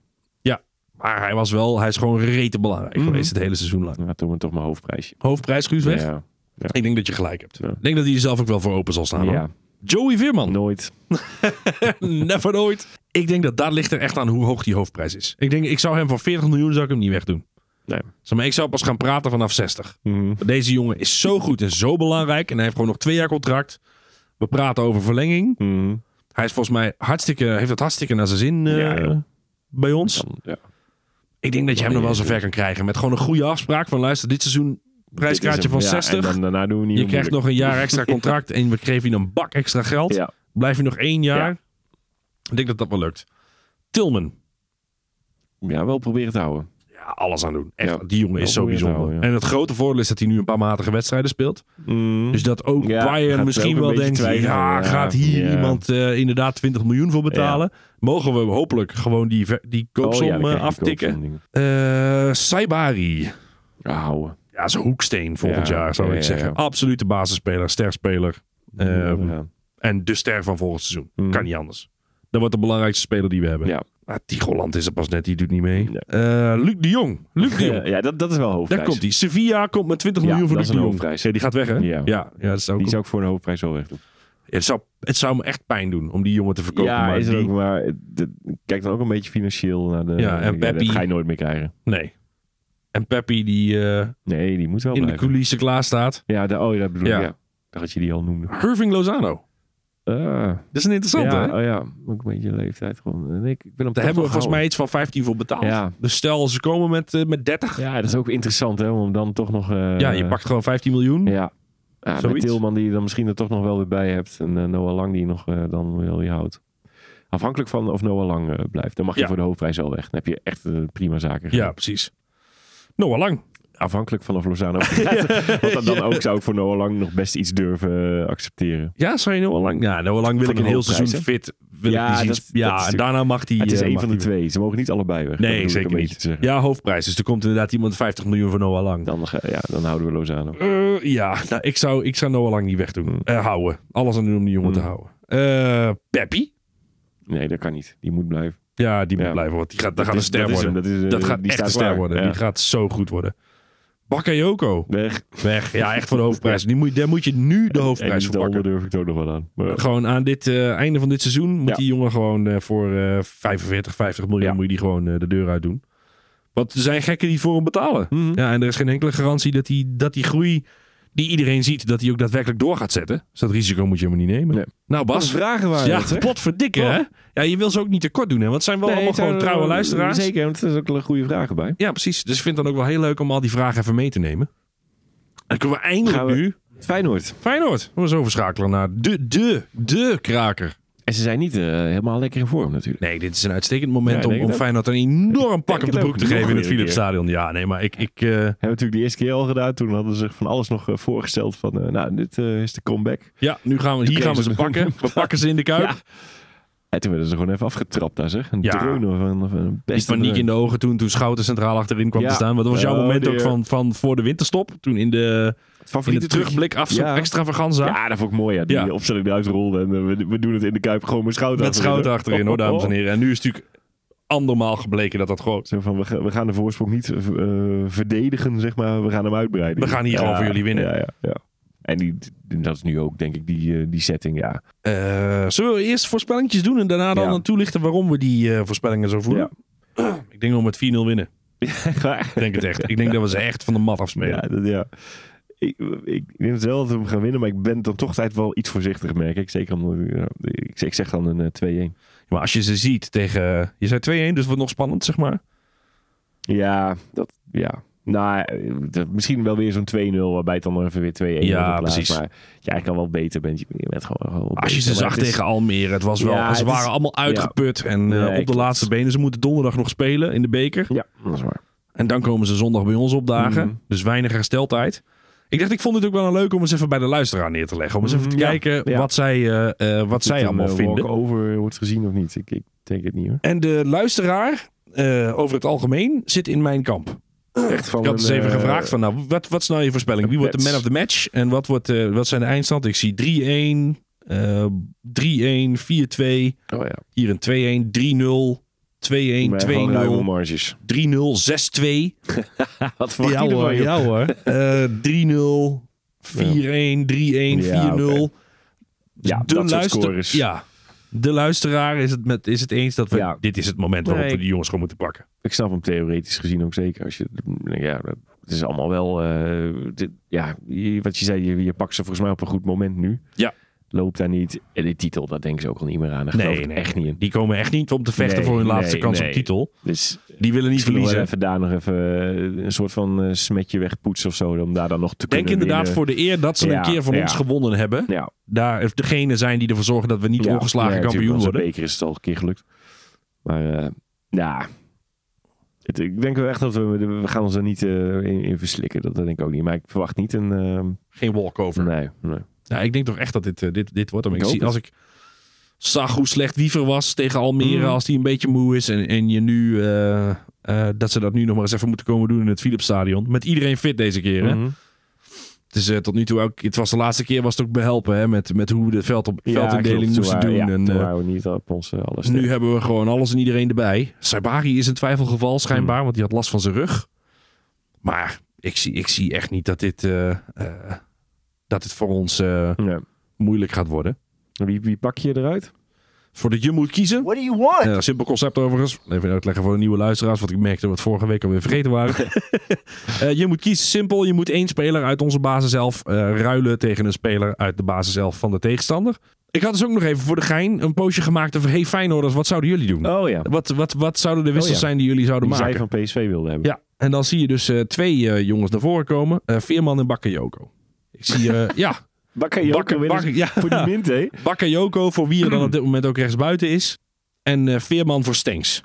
Maar hij was wel, hij is gewoon rete belangrijk Mhm. geweest het hele seizoen lang. Ja, toen we toch mijn hoofdprijsje. Hoofdprijs Guus weg. Ja. Ik denk dat je gelijk hebt. Ja. Ik denk dat hij er zelf ook wel voor open zal staan. hoor. ja, Joey Veerman. nooit. Never nooit. Ik denk dat dat ligt er echt aan hoe hoog die hoofdprijs is. Ik denk, ik zou hem voor 40 miljoen zou ik hem niet wegdoen. Nee. Zeg maar, ik zou pas gaan praten vanaf 60. Mhm. Deze jongen is zo goed en zo belangrijk. En hij heeft gewoon nog twee jaar contract. We praten over verlenging. Mhm. Hij is volgens mij hartstikke, heeft het hartstikke naar zijn zin eh, Ja, bij ons. Dan, ja. Ik denk dat je hem nog wel zover kan krijgen. Met gewoon een goede afspraak van luister, dit seizoen prijskaartje van hem. 60. Ja, en dan, daarna doen we niet je krijgt nog een jaar extra contract en we geven je een bak extra geld. Ja. Blijf je nog één jaar. Ja. Ik denk dat dat wel lukt. Tilman. ja, wel proberen te houden. Ja, alles aan doen. Echt, Ja, die jongen is zo bijzonder. houden, ja. En het grote voordeel is dat hij nu een paar matige wedstrijden speelt. Mhm. Dus dat ook Ja, Bayern misschien ook wel denkt, twijfelen, ja, gaat hier iemand eh, inderdaad 20 miljoen voor betalen? Mogen we hopelijk gewoon die, die koopsom Oh dan eh, aftikken? koopsom. Eh Saibari. Ja, houden. Ja, zijn hoeksteen volgend Ja, jaar, zou ik zeggen. Absolute basisspeler, sterspeler. Ja. En de ster van volgend seizoen. Mhm. Kan niet anders. Dat wordt de belangrijkste speler die we hebben. Ja. Maar Tigoland is er pas net, die doet niet mee. Nee. Eh, Luc de Jong. Luc de Jong. Ja, dat, dat is wel Daar hoofdprijs. komt hij. Sevilla komt met 20 Ja, miljoen voor dat Luc is de een Jong. hoofdprijs. Ja, die gaat weg, hè? Ja. ja, ja dat ook Die zou ik voor een hoofdprijs wel weg doen. Ja, het, zou, het zou me echt pijn doen om die jongen te verkopen. ja, maar is het die- ook, maar de- kijk dan ook een beetje financieel naar de... Ja, en Peppi- Dat ga je nooit meer krijgen. Nee. En Peppi die eh, Nee, die moet wel in de blijven. coulissen klaar staat. Ja, de, oh ja, dat bedoel ik. Ja. Dacht dat je die al noemde. Irving Lozano. Ah, Dat is een interessante, ja, hè? oh ja, ook een beetje leeftijd gewoon. En Ik, ik wil hem Daar hebben we volgens mij iets van 15 voor betaald. Ja. Dus stel, ze komen met, eh, met 30. Ja, dat is ook interessant hè, om dan toch nog... eh, Ja, je pakt gewoon 15 miljoen. Ja. Ja, met. Tilman die je dan misschien er toch nog wel weer bij hebt. En eh, Noah Lang die je nog eh, dan wel je houdt. Afhankelijk van of Noah Lang eh, blijft. Dan mag je Ja. voor de hoofdprijs wel weg. Dan heb je echt eh, prima zaken gedaan. Ja, precies. Noah Lang. Afhankelijk van of Lozano. Want dan, dan ook zou ik voor Noah Lang nog best iets durven eh, accepteren. Ja, zou je Noah Lang? Ja, Noah Lang wil Van ik een heel seizoen fit. Wil Ja, ik die dat- ja dat en daarna mag hij... het is eh, een mag van de twee. Ze mogen niet allebei weg. Nee, zeker niet. Ja, hoofdprijs. Dus er komt inderdaad iemand 50 miljoen voor Noah Lang. Dan, ja, dan houden we Lozano. Eh, ja, nou, ik, zou, ik zou Noah Lang niet wegdoen. Eh, houden. Alles aan doen om die jongen Hmm. te houden. Eh Peppi. Nee, dat kan niet. Die moet blijven. Ja, die moet Ja. blijven. Want die gaat, dat gaat een ster dat is worden. dat is, dat gaat die echt een ster worden. Ja. Die gaat zo goed worden. Bakayoko. Weg. Weg. Ja, echt voor de hoofdprijs. Die moet, daar moet je nu de hoofdprijs voor pakken. durf ik het ook nog wel aan. Maar, Gewoon aan dit eh, einde van dit seizoen moet Ja. die jongen gewoon eh, voor eh 45, 50 miljoen Ja. moet je die gewoon eh, de deur uit doen. Want er zijn gekken die voor hem betalen. Mhm. Ja, en er is geen enkele garantie dat die, dat die groei die iedereen ziet, dat hij ook daadwerkelijk door gaat zetten. Dus dat risico moet je helemaal niet nemen. Nee. Nou Bas, vragen waren ja, het, hè? potverdikke hè? Ja, je wil ze ook niet tekort doen hè, want het zijn wel allemaal gewoon trouwe luisteraars. Zeker, want er zijn ook wel goede vragen bij. Ja, precies. Dus ik vind het dan ook wel heel leuk om al die vragen even mee te nemen. En dan kunnen we eindelijk Gaan we- nu Feyenoord. Feyenoord. We zo overschakelen naar de, de, de kraker. En ze zijn niet eh, helemaal lekker in vorm natuurlijk. Nee, dit is een uitstekend moment Ja, om, om. Feyenoord een enorm pak op de broek te geven in het weer een Philips Stadion. Ja, nee, maar ik... ik eh, Hebben we natuurlijk de eerste keer al gedaan. Toen hadden ze van alles nog eh, voorgesteld van, nou, dit is de comeback. ja, nu gaan we, hier gaan we ze pakken. We pakken ze in de kuip. Ja. En toen werden ze gewoon even afgetrapt daar zeg. Een Ja. dreunen van, van een Die beste paniek in de ogen toen, toen Schouten centraal achterin kwam Ja. te staan. Want dat was jouw moment die, ook van, van voor de winterstop. Toen in de, Favoriete terugblik af Ja. extravaganza. Ja, dat vond ik mooi. Ja. Die Ja. opstelling eruit rolde. En eh, we, we doen het in de Kuip gewoon met Schouten Met Schouten achterin hoor, dames en heren. En nu is het natuurlijk andermaal gebleken dat dat gewoon... Zo van, we, gaan, we gaan de voorsprong niet eh, verdedigen, zeg maar. We gaan hem uitbreiden. We gaan hier gewoon voor jullie winnen. Ja, ja, ja. En die, dat is nu ook, denk ik, die, eh, die setting, ja. Eh, zullen we eerst voorspellingjes doen en daarna dan Ja. toelichten waarom we die eh, voorspellingen zo voelen? Ik denk dat we met 4-0 winnen. Ik denk het echt. Ik denk dat we ze echt van de mat afspelen. ja, dat, ja. Ik, ik, ik denk wel dat we hem gaan winnen, maar ik ben dan toch altijd wel iets voorzichtig, merk ik. Zeker omdat ja, ik, ik zeg dan een eh, 2-1. Maar als je ze ziet tegen... Je zei 2-1, dus het wordt nog spannend, zeg maar. Ja, dat, ja. Nou, eh, misschien wel weer zo'n 2-0, waarbij het dan nog even weer 2-1 Ja, plaats. precies. Maar je eigenlijk al wel beter bent. Je, bent gewoon, gewoon Als je ze zag is- tegen Almere, het was wel, Ja, ze waren is- allemaal uitgeput en eh, Nee, op de laatste benen. Ze moeten donderdag nog spelen in de beker. Ja, dat is waar. En dan komen ze zondag bij ons opdagen. Mhm. Dus weinig hersteltijd. Ik dacht, ik vond het ook wel leuk om eens even bij de luisteraar neer te leggen. Om eens even te ja. kijken Ja. wat zij, eh, eh, wat zij allemaal vinden. over wordt gezien of niet? Ik, ik denk het niet hoor. En de luisteraar, eh, over het algemeen, zit in mijn kamp. Echt van Ik had eens een, even eh, gevraagd van, nou, wat, wat is nou je voorspelling? Wie wordt de man of the match? En wat, wordt, eh, wat zijn de eindstand? Ik zie 3-1, eh 3-1, 4-2. Oh ja. Hier een 2-1, 3-0, 2-1, Maar gewoon ruime 2-0, marges. 3-0, 6-2. Wat verwacht Ja je hoor, ervan, joh? ja hoor. Eh 3-0, 4-1, 3-1, 4-0. Ja, oké. Ja, de dat soort luister- scores. Ja, de luisteraar is het, met, is het eens dat we... Ja. Dit is het moment waarop Nee. we die jongens gewoon moeten pakken. Ik snap hem theoretisch gezien ook zeker. Als je, ja, het is allemaal wel... eh, dit- ja, wat je zei, je, je pakt ze volgens mij op een goed moment nu. Ja. Loopt daar niet. En die titel, daar denken ze ook al niet meer aan. Daar geloof ik echt niet in. Die komen echt niet om te vechten Nee, voor hun laatste nee, kans nee. op titel. Dus Die willen niet verliezen. even daar nog even eh, een soort van eh, smetje wegpoetsen of zo. Om daar dan nog te Denk kunnen inderdaad winnen. voor de eer dat ze Ja, een keer van ja. ons gewonnen hebben. Ja, Daar degene zijn die ervoor zorgen dat we niet ongeslagen nee, kampioen worden. Onze beker is het al een keer gelukt. Maar eh, ja, het, ik denk wel echt dat we, we gaan ons er niet eh, in, in verslikken. Dat, dat denk ik ook niet. Maar ik verwacht niet een... ehm, Geen walkover. nee, nee. Ja, ik denk toch echt dat dit, eh, dit, dit wordt. hem. Ik Ik zie, als ik zag hoe slecht Wiever was tegen Almere, Mhm. als die een beetje moe is. En, en je nu, eh, eh, dat ze dat nu nog maar eens even moeten komen doen in het Philipsstadion. Met iedereen fit deze keer. Hè? Mhm. Het is eh, tot nu toe ook, het was de laatste keer was het ook behelpen hè, met, met hoe we de veld op, Ja, veldindeling moesten doen. en, Ja, waren we niet op ons alles. nu hebben we gewoon alles en iedereen erbij. Saibari is een twijfelgeval schijnbaar, Hmm. want die had last van zijn rug. Maar ik zie, ik zie echt niet dat dit, dat dit voor ons eh, Ja. moeilijk gaat worden. Wie, wie pak je eruit? Voor dat je moet kiezen. What do you want? Eh, simpel concept overigens. Even uitleggen voor de nieuwe luisteraars. Want ik merkte dat we het vorige week alweer vergeten waren. Eh, je moet kiezen simpel. Je moet één speler uit onze basiself eh ruilen tegen een speler uit de basiself van de tegenstander. Ik had dus ook nog even voor de gein een poosje gemaakt over... Hey Feyenoorders, wat zouden jullie doen? Oh ja. Wat, wat, wat zouden de wissels Oh ja. zijn die jullie zouden Die maken? zij van PSV wilde hebben. Ja, en dan zie je dus eh, twee eh, jongens naar voren komen. Eh, Veerman en Bakayoko. Ik zie, ja, Bakayoko winnen Bakker- ja. voor die mint, hè? Bakayoko voor wie er dan op dit moment ook rechtsbuiten is. En eh, Veerman voor Stenks.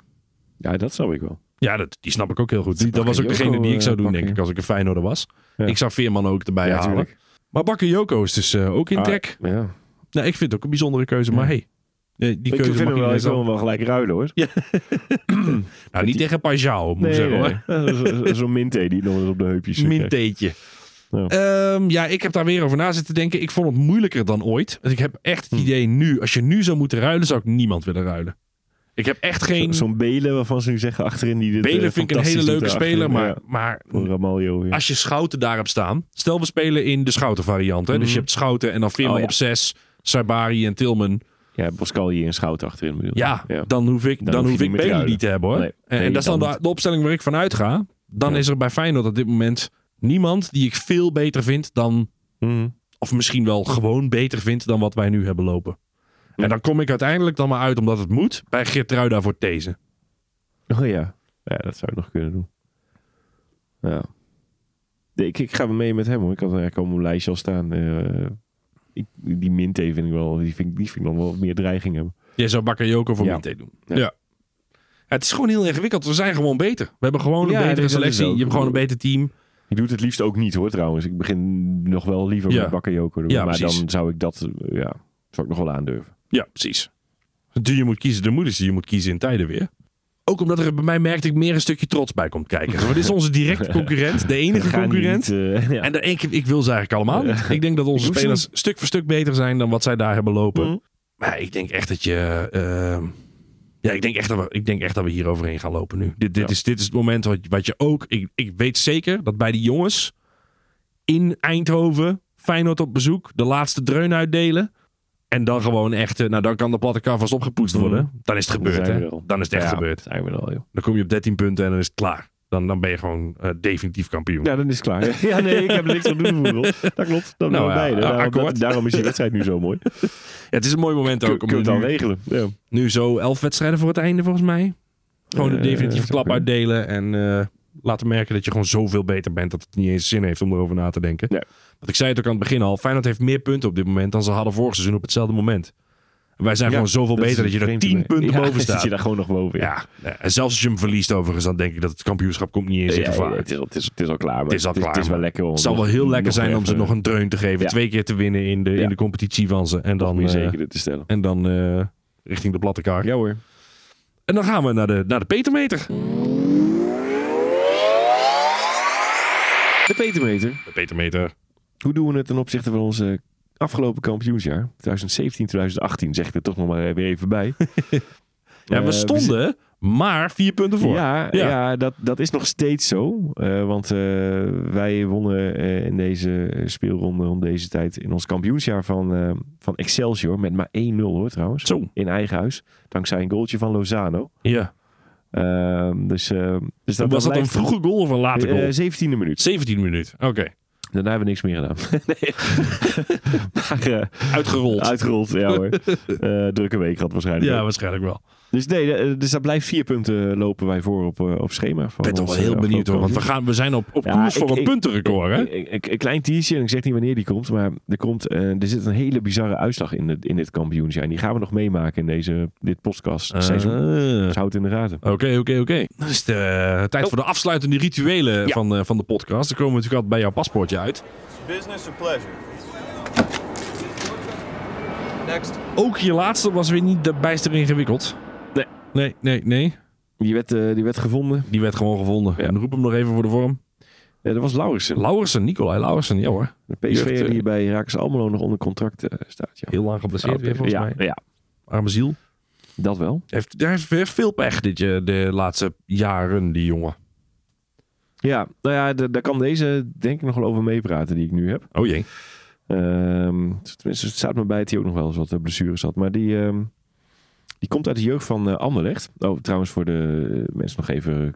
Ja, dat zou ik wel. Ja, dat, die snap ik ook heel goed. Die- dat was ook degene die ik zou eh, doen, denk ik, als ik een Feyenoorder was. Ja. Ik zou Veerman ook erbij Ja, halen. tuurlijk. Maar Bakayoko is dus eh, ook in Ah, trek. ja. Nou, ik vind het ook een bijzondere keuze, maar hey. Die Ik keuze vind hem wel, ik wil zelf. hem wel gelijk ruilen, hoor. Nou, niet tegen Pajao, moet ik zeggen. hoor. Zo- Zo'n minté die nog eens op de heupjes zit. Minteetje. Ja. Ehm, ja, ik heb daar weer over na zitten denken. Ik vond het moeilijker dan ooit. Ik heb echt Hm. het idee nu, als je nu zou moeten ruilen, zou ik niemand willen ruilen. Ik heb echt geen... Zo'n Belen waarvan ze nu zeggen achterin die dit Belen eh, vind ik een hele leuke speler, maar, Ja, maar voor Ramaljo. Ja. als je Schouten daar hebt staan. Stel we spelen in de Schouten variant. Hè? Dus Mhm. je hebt Schouten en dan Veerman Oh, ja. op 6, Sabari en Tilman. Ja, Pascal hier en Schout achterin bedoel. Ja, dan hoef ik, dan hoef ik ruilen. niet te hebben hoor. Nee. en, dat is dan dan de, de opstelling waar ik van uitga. Dan is er bij Feyenoord op dit moment niemand die ik veel beter vind dan... Mhm. Of misschien wel gewoon beter vind dan wat wij nu hebben lopen. Ja. En dan kom ik uiteindelijk dan maar uit, omdat het moet, bij Geertruida voor These. Oh ja. Ja, dat zou ik nog kunnen doen. Ja. Ik, ik ga wel mee met hem hoor. Ik had eigenlijk al op mijn lijstje al staan. Eh, ik, die Minte vind ik wel, die vind, die vind ik nog wel meer dreiging hebben. Jij zou Bakayoko voor Ja. Minte doen. Ja. Ja. Het is gewoon heel ingewikkeld. We zijn gewoon beter. We hebben gewoon een Ja, betere selectie. Je hebt gewoon een beter team. Ik doe het het liefst ook niet hoor trouwens. Ik begin nog wel liever Ja. met doen. Ja, maar precies. dan zou ik dat, eh, ja, zou ik nog wel aandurven. Ja, precies. Die je moet kiezen, de moeders die je moet kiezen in tijden weer. Ook omdat er bij mij merkte ik meer een stukje trots bij komt kijken. Zo, dit is onze directe concurrent, de enige concurrent. niet, eh, ja. En de, ik, ik wil ze eigenlijk allemaal niet. Ik denk dat onze spelers stuk voor stuk beter zijn dan wat zij daar hebben lopen. Mhm. Maar ik denk echt dat je... ehm, ja, ik denk, echt dat we, ik denk echt dat we hier overheen gaan lopen nu. Dit, dit, Ja. is, dit is het moment wat, wat je ook... Ik, ik weet zeker dat bij die jongens in Eindhoven, Feyenoord op bezoek, de laatste dreun uitdelen. En dan gewoon echt... eh, Nou, dan kan de platte kar vast opgepoetst Mhm. worden. Dan is het gebeurd, hè? Dan is het echt Ja, gebeurd. Zijn we al, joh. Dan kom je op 13 punten en dan is het klaar. Dan, dan ben je gewoon eh, definitief kampioen. Ja, dan is het klaar. Ja, nee, ik heb er niks aan doen. Voetbal. Dat klopt. Dan Nou nou, ja, beide. Daarom, dat- daarom is die wedstrijd nu zo mooi. Ja, het is een mooi moment ook om Kun je het al nu, regelen. Ja. nu zo elf wedstrijden voor het einde volgens mij. Gewoon een Eh, definitieve klap uitdelen en eh, laten merken dat je gewoon zoveel beter bent dat het niet eens zin heeft om erover na te denken. Nee. Want ik zei het ook aan het begin al, Feyenoord heeft meer punten op dit moment dan ze hadden vorig seizoen op hetzelfde moment. Wij zijn Ja, gewoon zoveel beter dat je er vreemd, 10 nee. punten Ja, boven zit staat. je daar gewoon nog boven. Ja, en zelfs als je hem verliest overigens, dan denk ik dat het kampioenschap komt niet eens in gevaar. het, is, al- het, is, het is al klaar. Het is al klaar, Het is wel lekker. om Het zal wel heel lekker zijn om ze nog een dreun te geven. Twee keer te winnen in de, in de competitie van ze. En dan, eh, zeker te stellen. en dan eh, richting de platte kaart. Ja hoor. En dan gaan we naar de, naar de Petermeter. De Petermeter. De Petermeter. Hoe doen we het ten opzichte van onze afgelopen kampioensjaar? 2017, 2018 zeg ik er toch nog maar weer even bij. Ja, we Eh, stonden maar vier punten voor. Ja, Ja. ja. dat, dat is nog steeds zo. Eh, want eh, wij wonnen eh, in deze speelronde om deze tijd in ons kampioensjaar van, eh, van Excelsior met maar 1-0 hoor trouwens. Zo. In eigen huis. Dankzij een goaltje van Lozano. Ja. Ehm, dus, eh, dus dat was dat een vroege goal of een late goal? Eh, 17e minuut. 17 minuten. Oké. Daarna hebben we niks meer gedaan. nee. maar eh, Uitgerold. uitgerold, ja hoor. Eh, drukke week gehad waarschijnlijk. ja, waarschijnlijk wel. Dus nee, eh, dus daar blijft vier punten lopen wij voor op, eh, op schema. Ik Van ben toch wel heel eh, benieuwd hoor. Want we, gaan, we zijn op, op Ja, koers voor een ik- puntenrecord. Hè? Een, klein teaser, en ik zeg niet wanneer die komt, maar er, komt, er zit een hele bizarre uitslag in, het, in dit kampioensjaar. En die gaan we nog meemaken in deze, dit podcast seizoen. Ah. Dus houd het in de gaten. Oké, oké, oké. Dan is het tijd voor de afsluitende rituelen Ja. van, van de podcast. Dan komen we natuurlijk altijd bij jouw paspoortje uit. Business or pleasure? Next. Ook je laatste was weer niet de bijster ingewikkeld. Nee. Nee, nee. Die werd, eh, die werd gevonden. Die werd gewoon gevonden. Ja. En roep hem nog even voor de vorm. Ja, dat was Lauwersen. Lauwersen, Nicolai Lauwersen. Ja hoor. De PSV eh, die bij Rakers Almelo nog onder contract eh, staat. Ja. Heel lang geblesseerd weer volgens ja, mij. ja, Arme ziel. dat wel. Heeft, hij heeft veel pech dit, je- de laatste jaren, die jongen. Ja, nou ja, daar kan deze denk ik nog wel over meepraten die ik nu heb. Oh jee. Ehm, tenminste, het staat me bij dat hij ook nog wel eens wat blessures had. Maar die, ehm, die komt uit de jeugd van eh Anderlecht. Oh, trouwens voor de eh, mensen nog even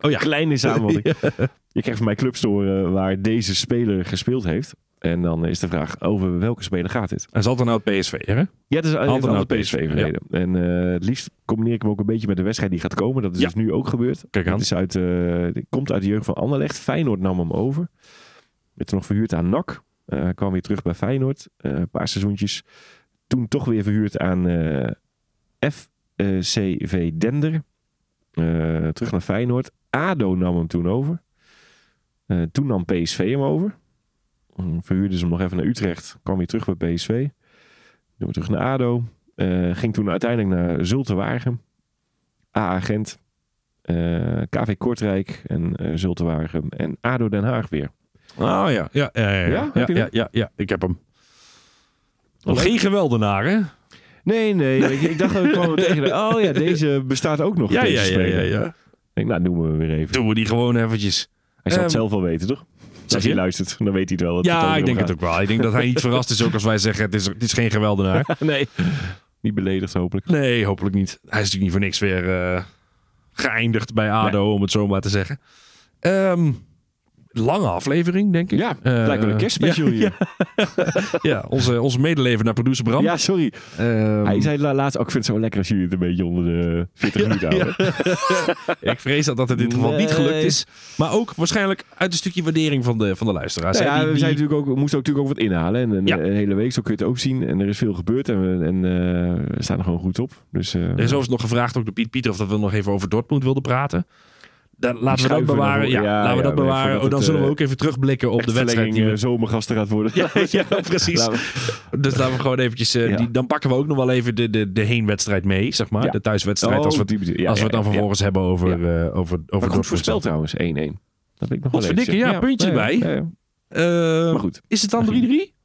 Oh ja. kleine samenvatting. Je krijgt van mij clubs te horen waar deze speler gespeeld heeft. En dan is de vraag over welke speler gaat dit? En zal het dan nou het PSV, hè? Ja, het is altijd, nou PSV PSV, verleden. En eh, het liefst combineer ik hem ook een beetje met de wedstrijd die gaat komen. Dat is Ja. dus nu ook gebeurd. Kijk aan. Het is uit, eh, komt uit de jeugd van Anderlecht. Feyenoord nam hem over. Werd toen nog verhuurd aan NAC. Eh, kwam weer terug bij Feyenoord. Eh, een paar seizoentjes. Toen toch weer verhuurd aan eh, FCV Dender. Eh, terug naar Feyenoord. ADO nam hem toen over. Eh, toen nam PSV hem over. Mm, Verhuurden ze hem nog even naar Utrecht. Kwam weer terug bij PSV. Toen terug naar ADO. Eh, ging toen uiteindelijk naar Zulte Waregem. AA Gent. eh, KV Kortrijk en eh Zulte Waregem. En ADO Den Haag weer. Oh ja. Ja, ja, ja. Ja, Ja, ja, ik heb hem. Geen geweldenaar, hè? Nee, nee. ik, ik dacht dat ik kwam tegen. Oh ja, deze bestaat ook nog. Ja, deze ja, ja, ja, ja. Ik denk, nou, noemen we weer even. Doen we die gewoon eventjes. Hij zal het Ehm, zelf wel weten, toch? Als hij luistert, dan weet hij het wel. dat Ja, ik denk hem het ook wel. Ik denk dat hij niet verrast is ook als wij zeggen het is, het is geen geweldenaar. Nee. Niet beledigd, hopelijk. Nee, hopelijk niet. Hij is natuurlijk niet voor niks weer eh, geëindigd bij ADO, om het zo maar te zeggen. Ehm, lange aflevering, denk ik. Ja, Eh, lijkt wel een kerstspecial ja, hier. Ja, onze, onze medeleven naar producer Bram. Ja, sorry. Ehm, Hij zei la- laatst ook, ik vind het zo lekker als jullie het een beetje onder de 40 minuten houden. ik vrees dat dat in dit geval niet gelukt is. Maar ook waarschijnlijk uit een stukje waardering van de, van de luisteraars. Ja, die- we, zijn natuurlijk ook, we moesten ook natuurlijk ook wat inhalen. En een, hele week, zo kun je het ook zien. En er is veel gebeurd en we, en, eh, we staan er gewoon goed op. Dus, eh, Er is overigens nog gevraagd ook door Piet Pieter of dat we nog even over Dortmund wilden praten. Daar, laten we dat we bewaren. Ja, laten we dat bewaren. Oh, dan het, zullen we eh, ook even terugblikken op de wedstrijd. Die eh, we... zomergasten gaat worden. ja, precies. Laten Dus laten we gewoon eventjes... eh, die, dan pakken we ook nog wel even de, de, de heenwedstrijd mee, zeg maar. De thuiswedstrijd. Oh, als we, ja, als we het dan vervolgens hebben over, eh, over, over Maar goed voorspeld trouwens, 1-1. Dat ik nog wel eventjes. ja, puntje erbij. Eh, Maar goed. Is het dan 3-3?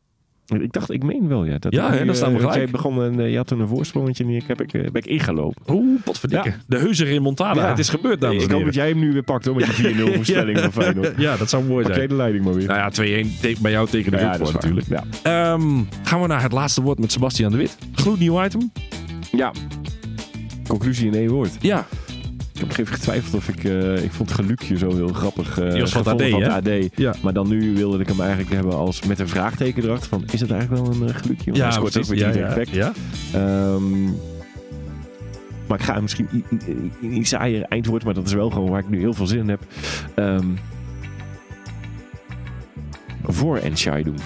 Ik dacht, ik meen wel, ja. Dat Ja, hè, dan staan we eh, gelijk. Jij begon, en, eh, je had toen een voorsprongetje en ik heb ik, eh, ben ik ingelopen. Oeh, potverdikke. De heuse remontada. Ja. Het is gebeurd, dames ik hoop dat jij hem nu weer pakt hoor, met je 4-0 voorspelling van Feyenoord. Ja, dat zou mooi zijn. jij de leiding maar weer. Nou ja, 2-1 te- bij jou tekenen we Ja, voor natuurlijk. Ja. Ehm, gaan we naar het laatste woord met Sebastian de Wit. Gloednieuw item. ja. Conclusie in één woord. Ja, Ik heb nog even getwijfeld of ik... eh, ik vond Gelukje zo heel grappig. eh, Die was van AD, van het AD. Ja. Maar dan nu wilde ik hem eigenlijk hebben als met een vraagteken erachter van... Is het eigenlijk wel een eh, Gelukje? Want hij scoort ook met ja, iedereen ja, ja. Ehm, Maar ik ga misschien i- i- i- iets saaier eindwoord, maar dat is wel gewoon waar ik nu heel veel zin in heb. Ehm, voor en shy doen.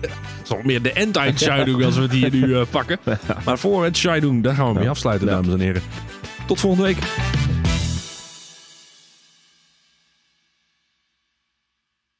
Het is nog meer de anti-Scheidung als we het hier nu pakken. Maar voor het Scheidung, daar gaan we mee afsluiten, Ja. dames en heren. Tot volgende week.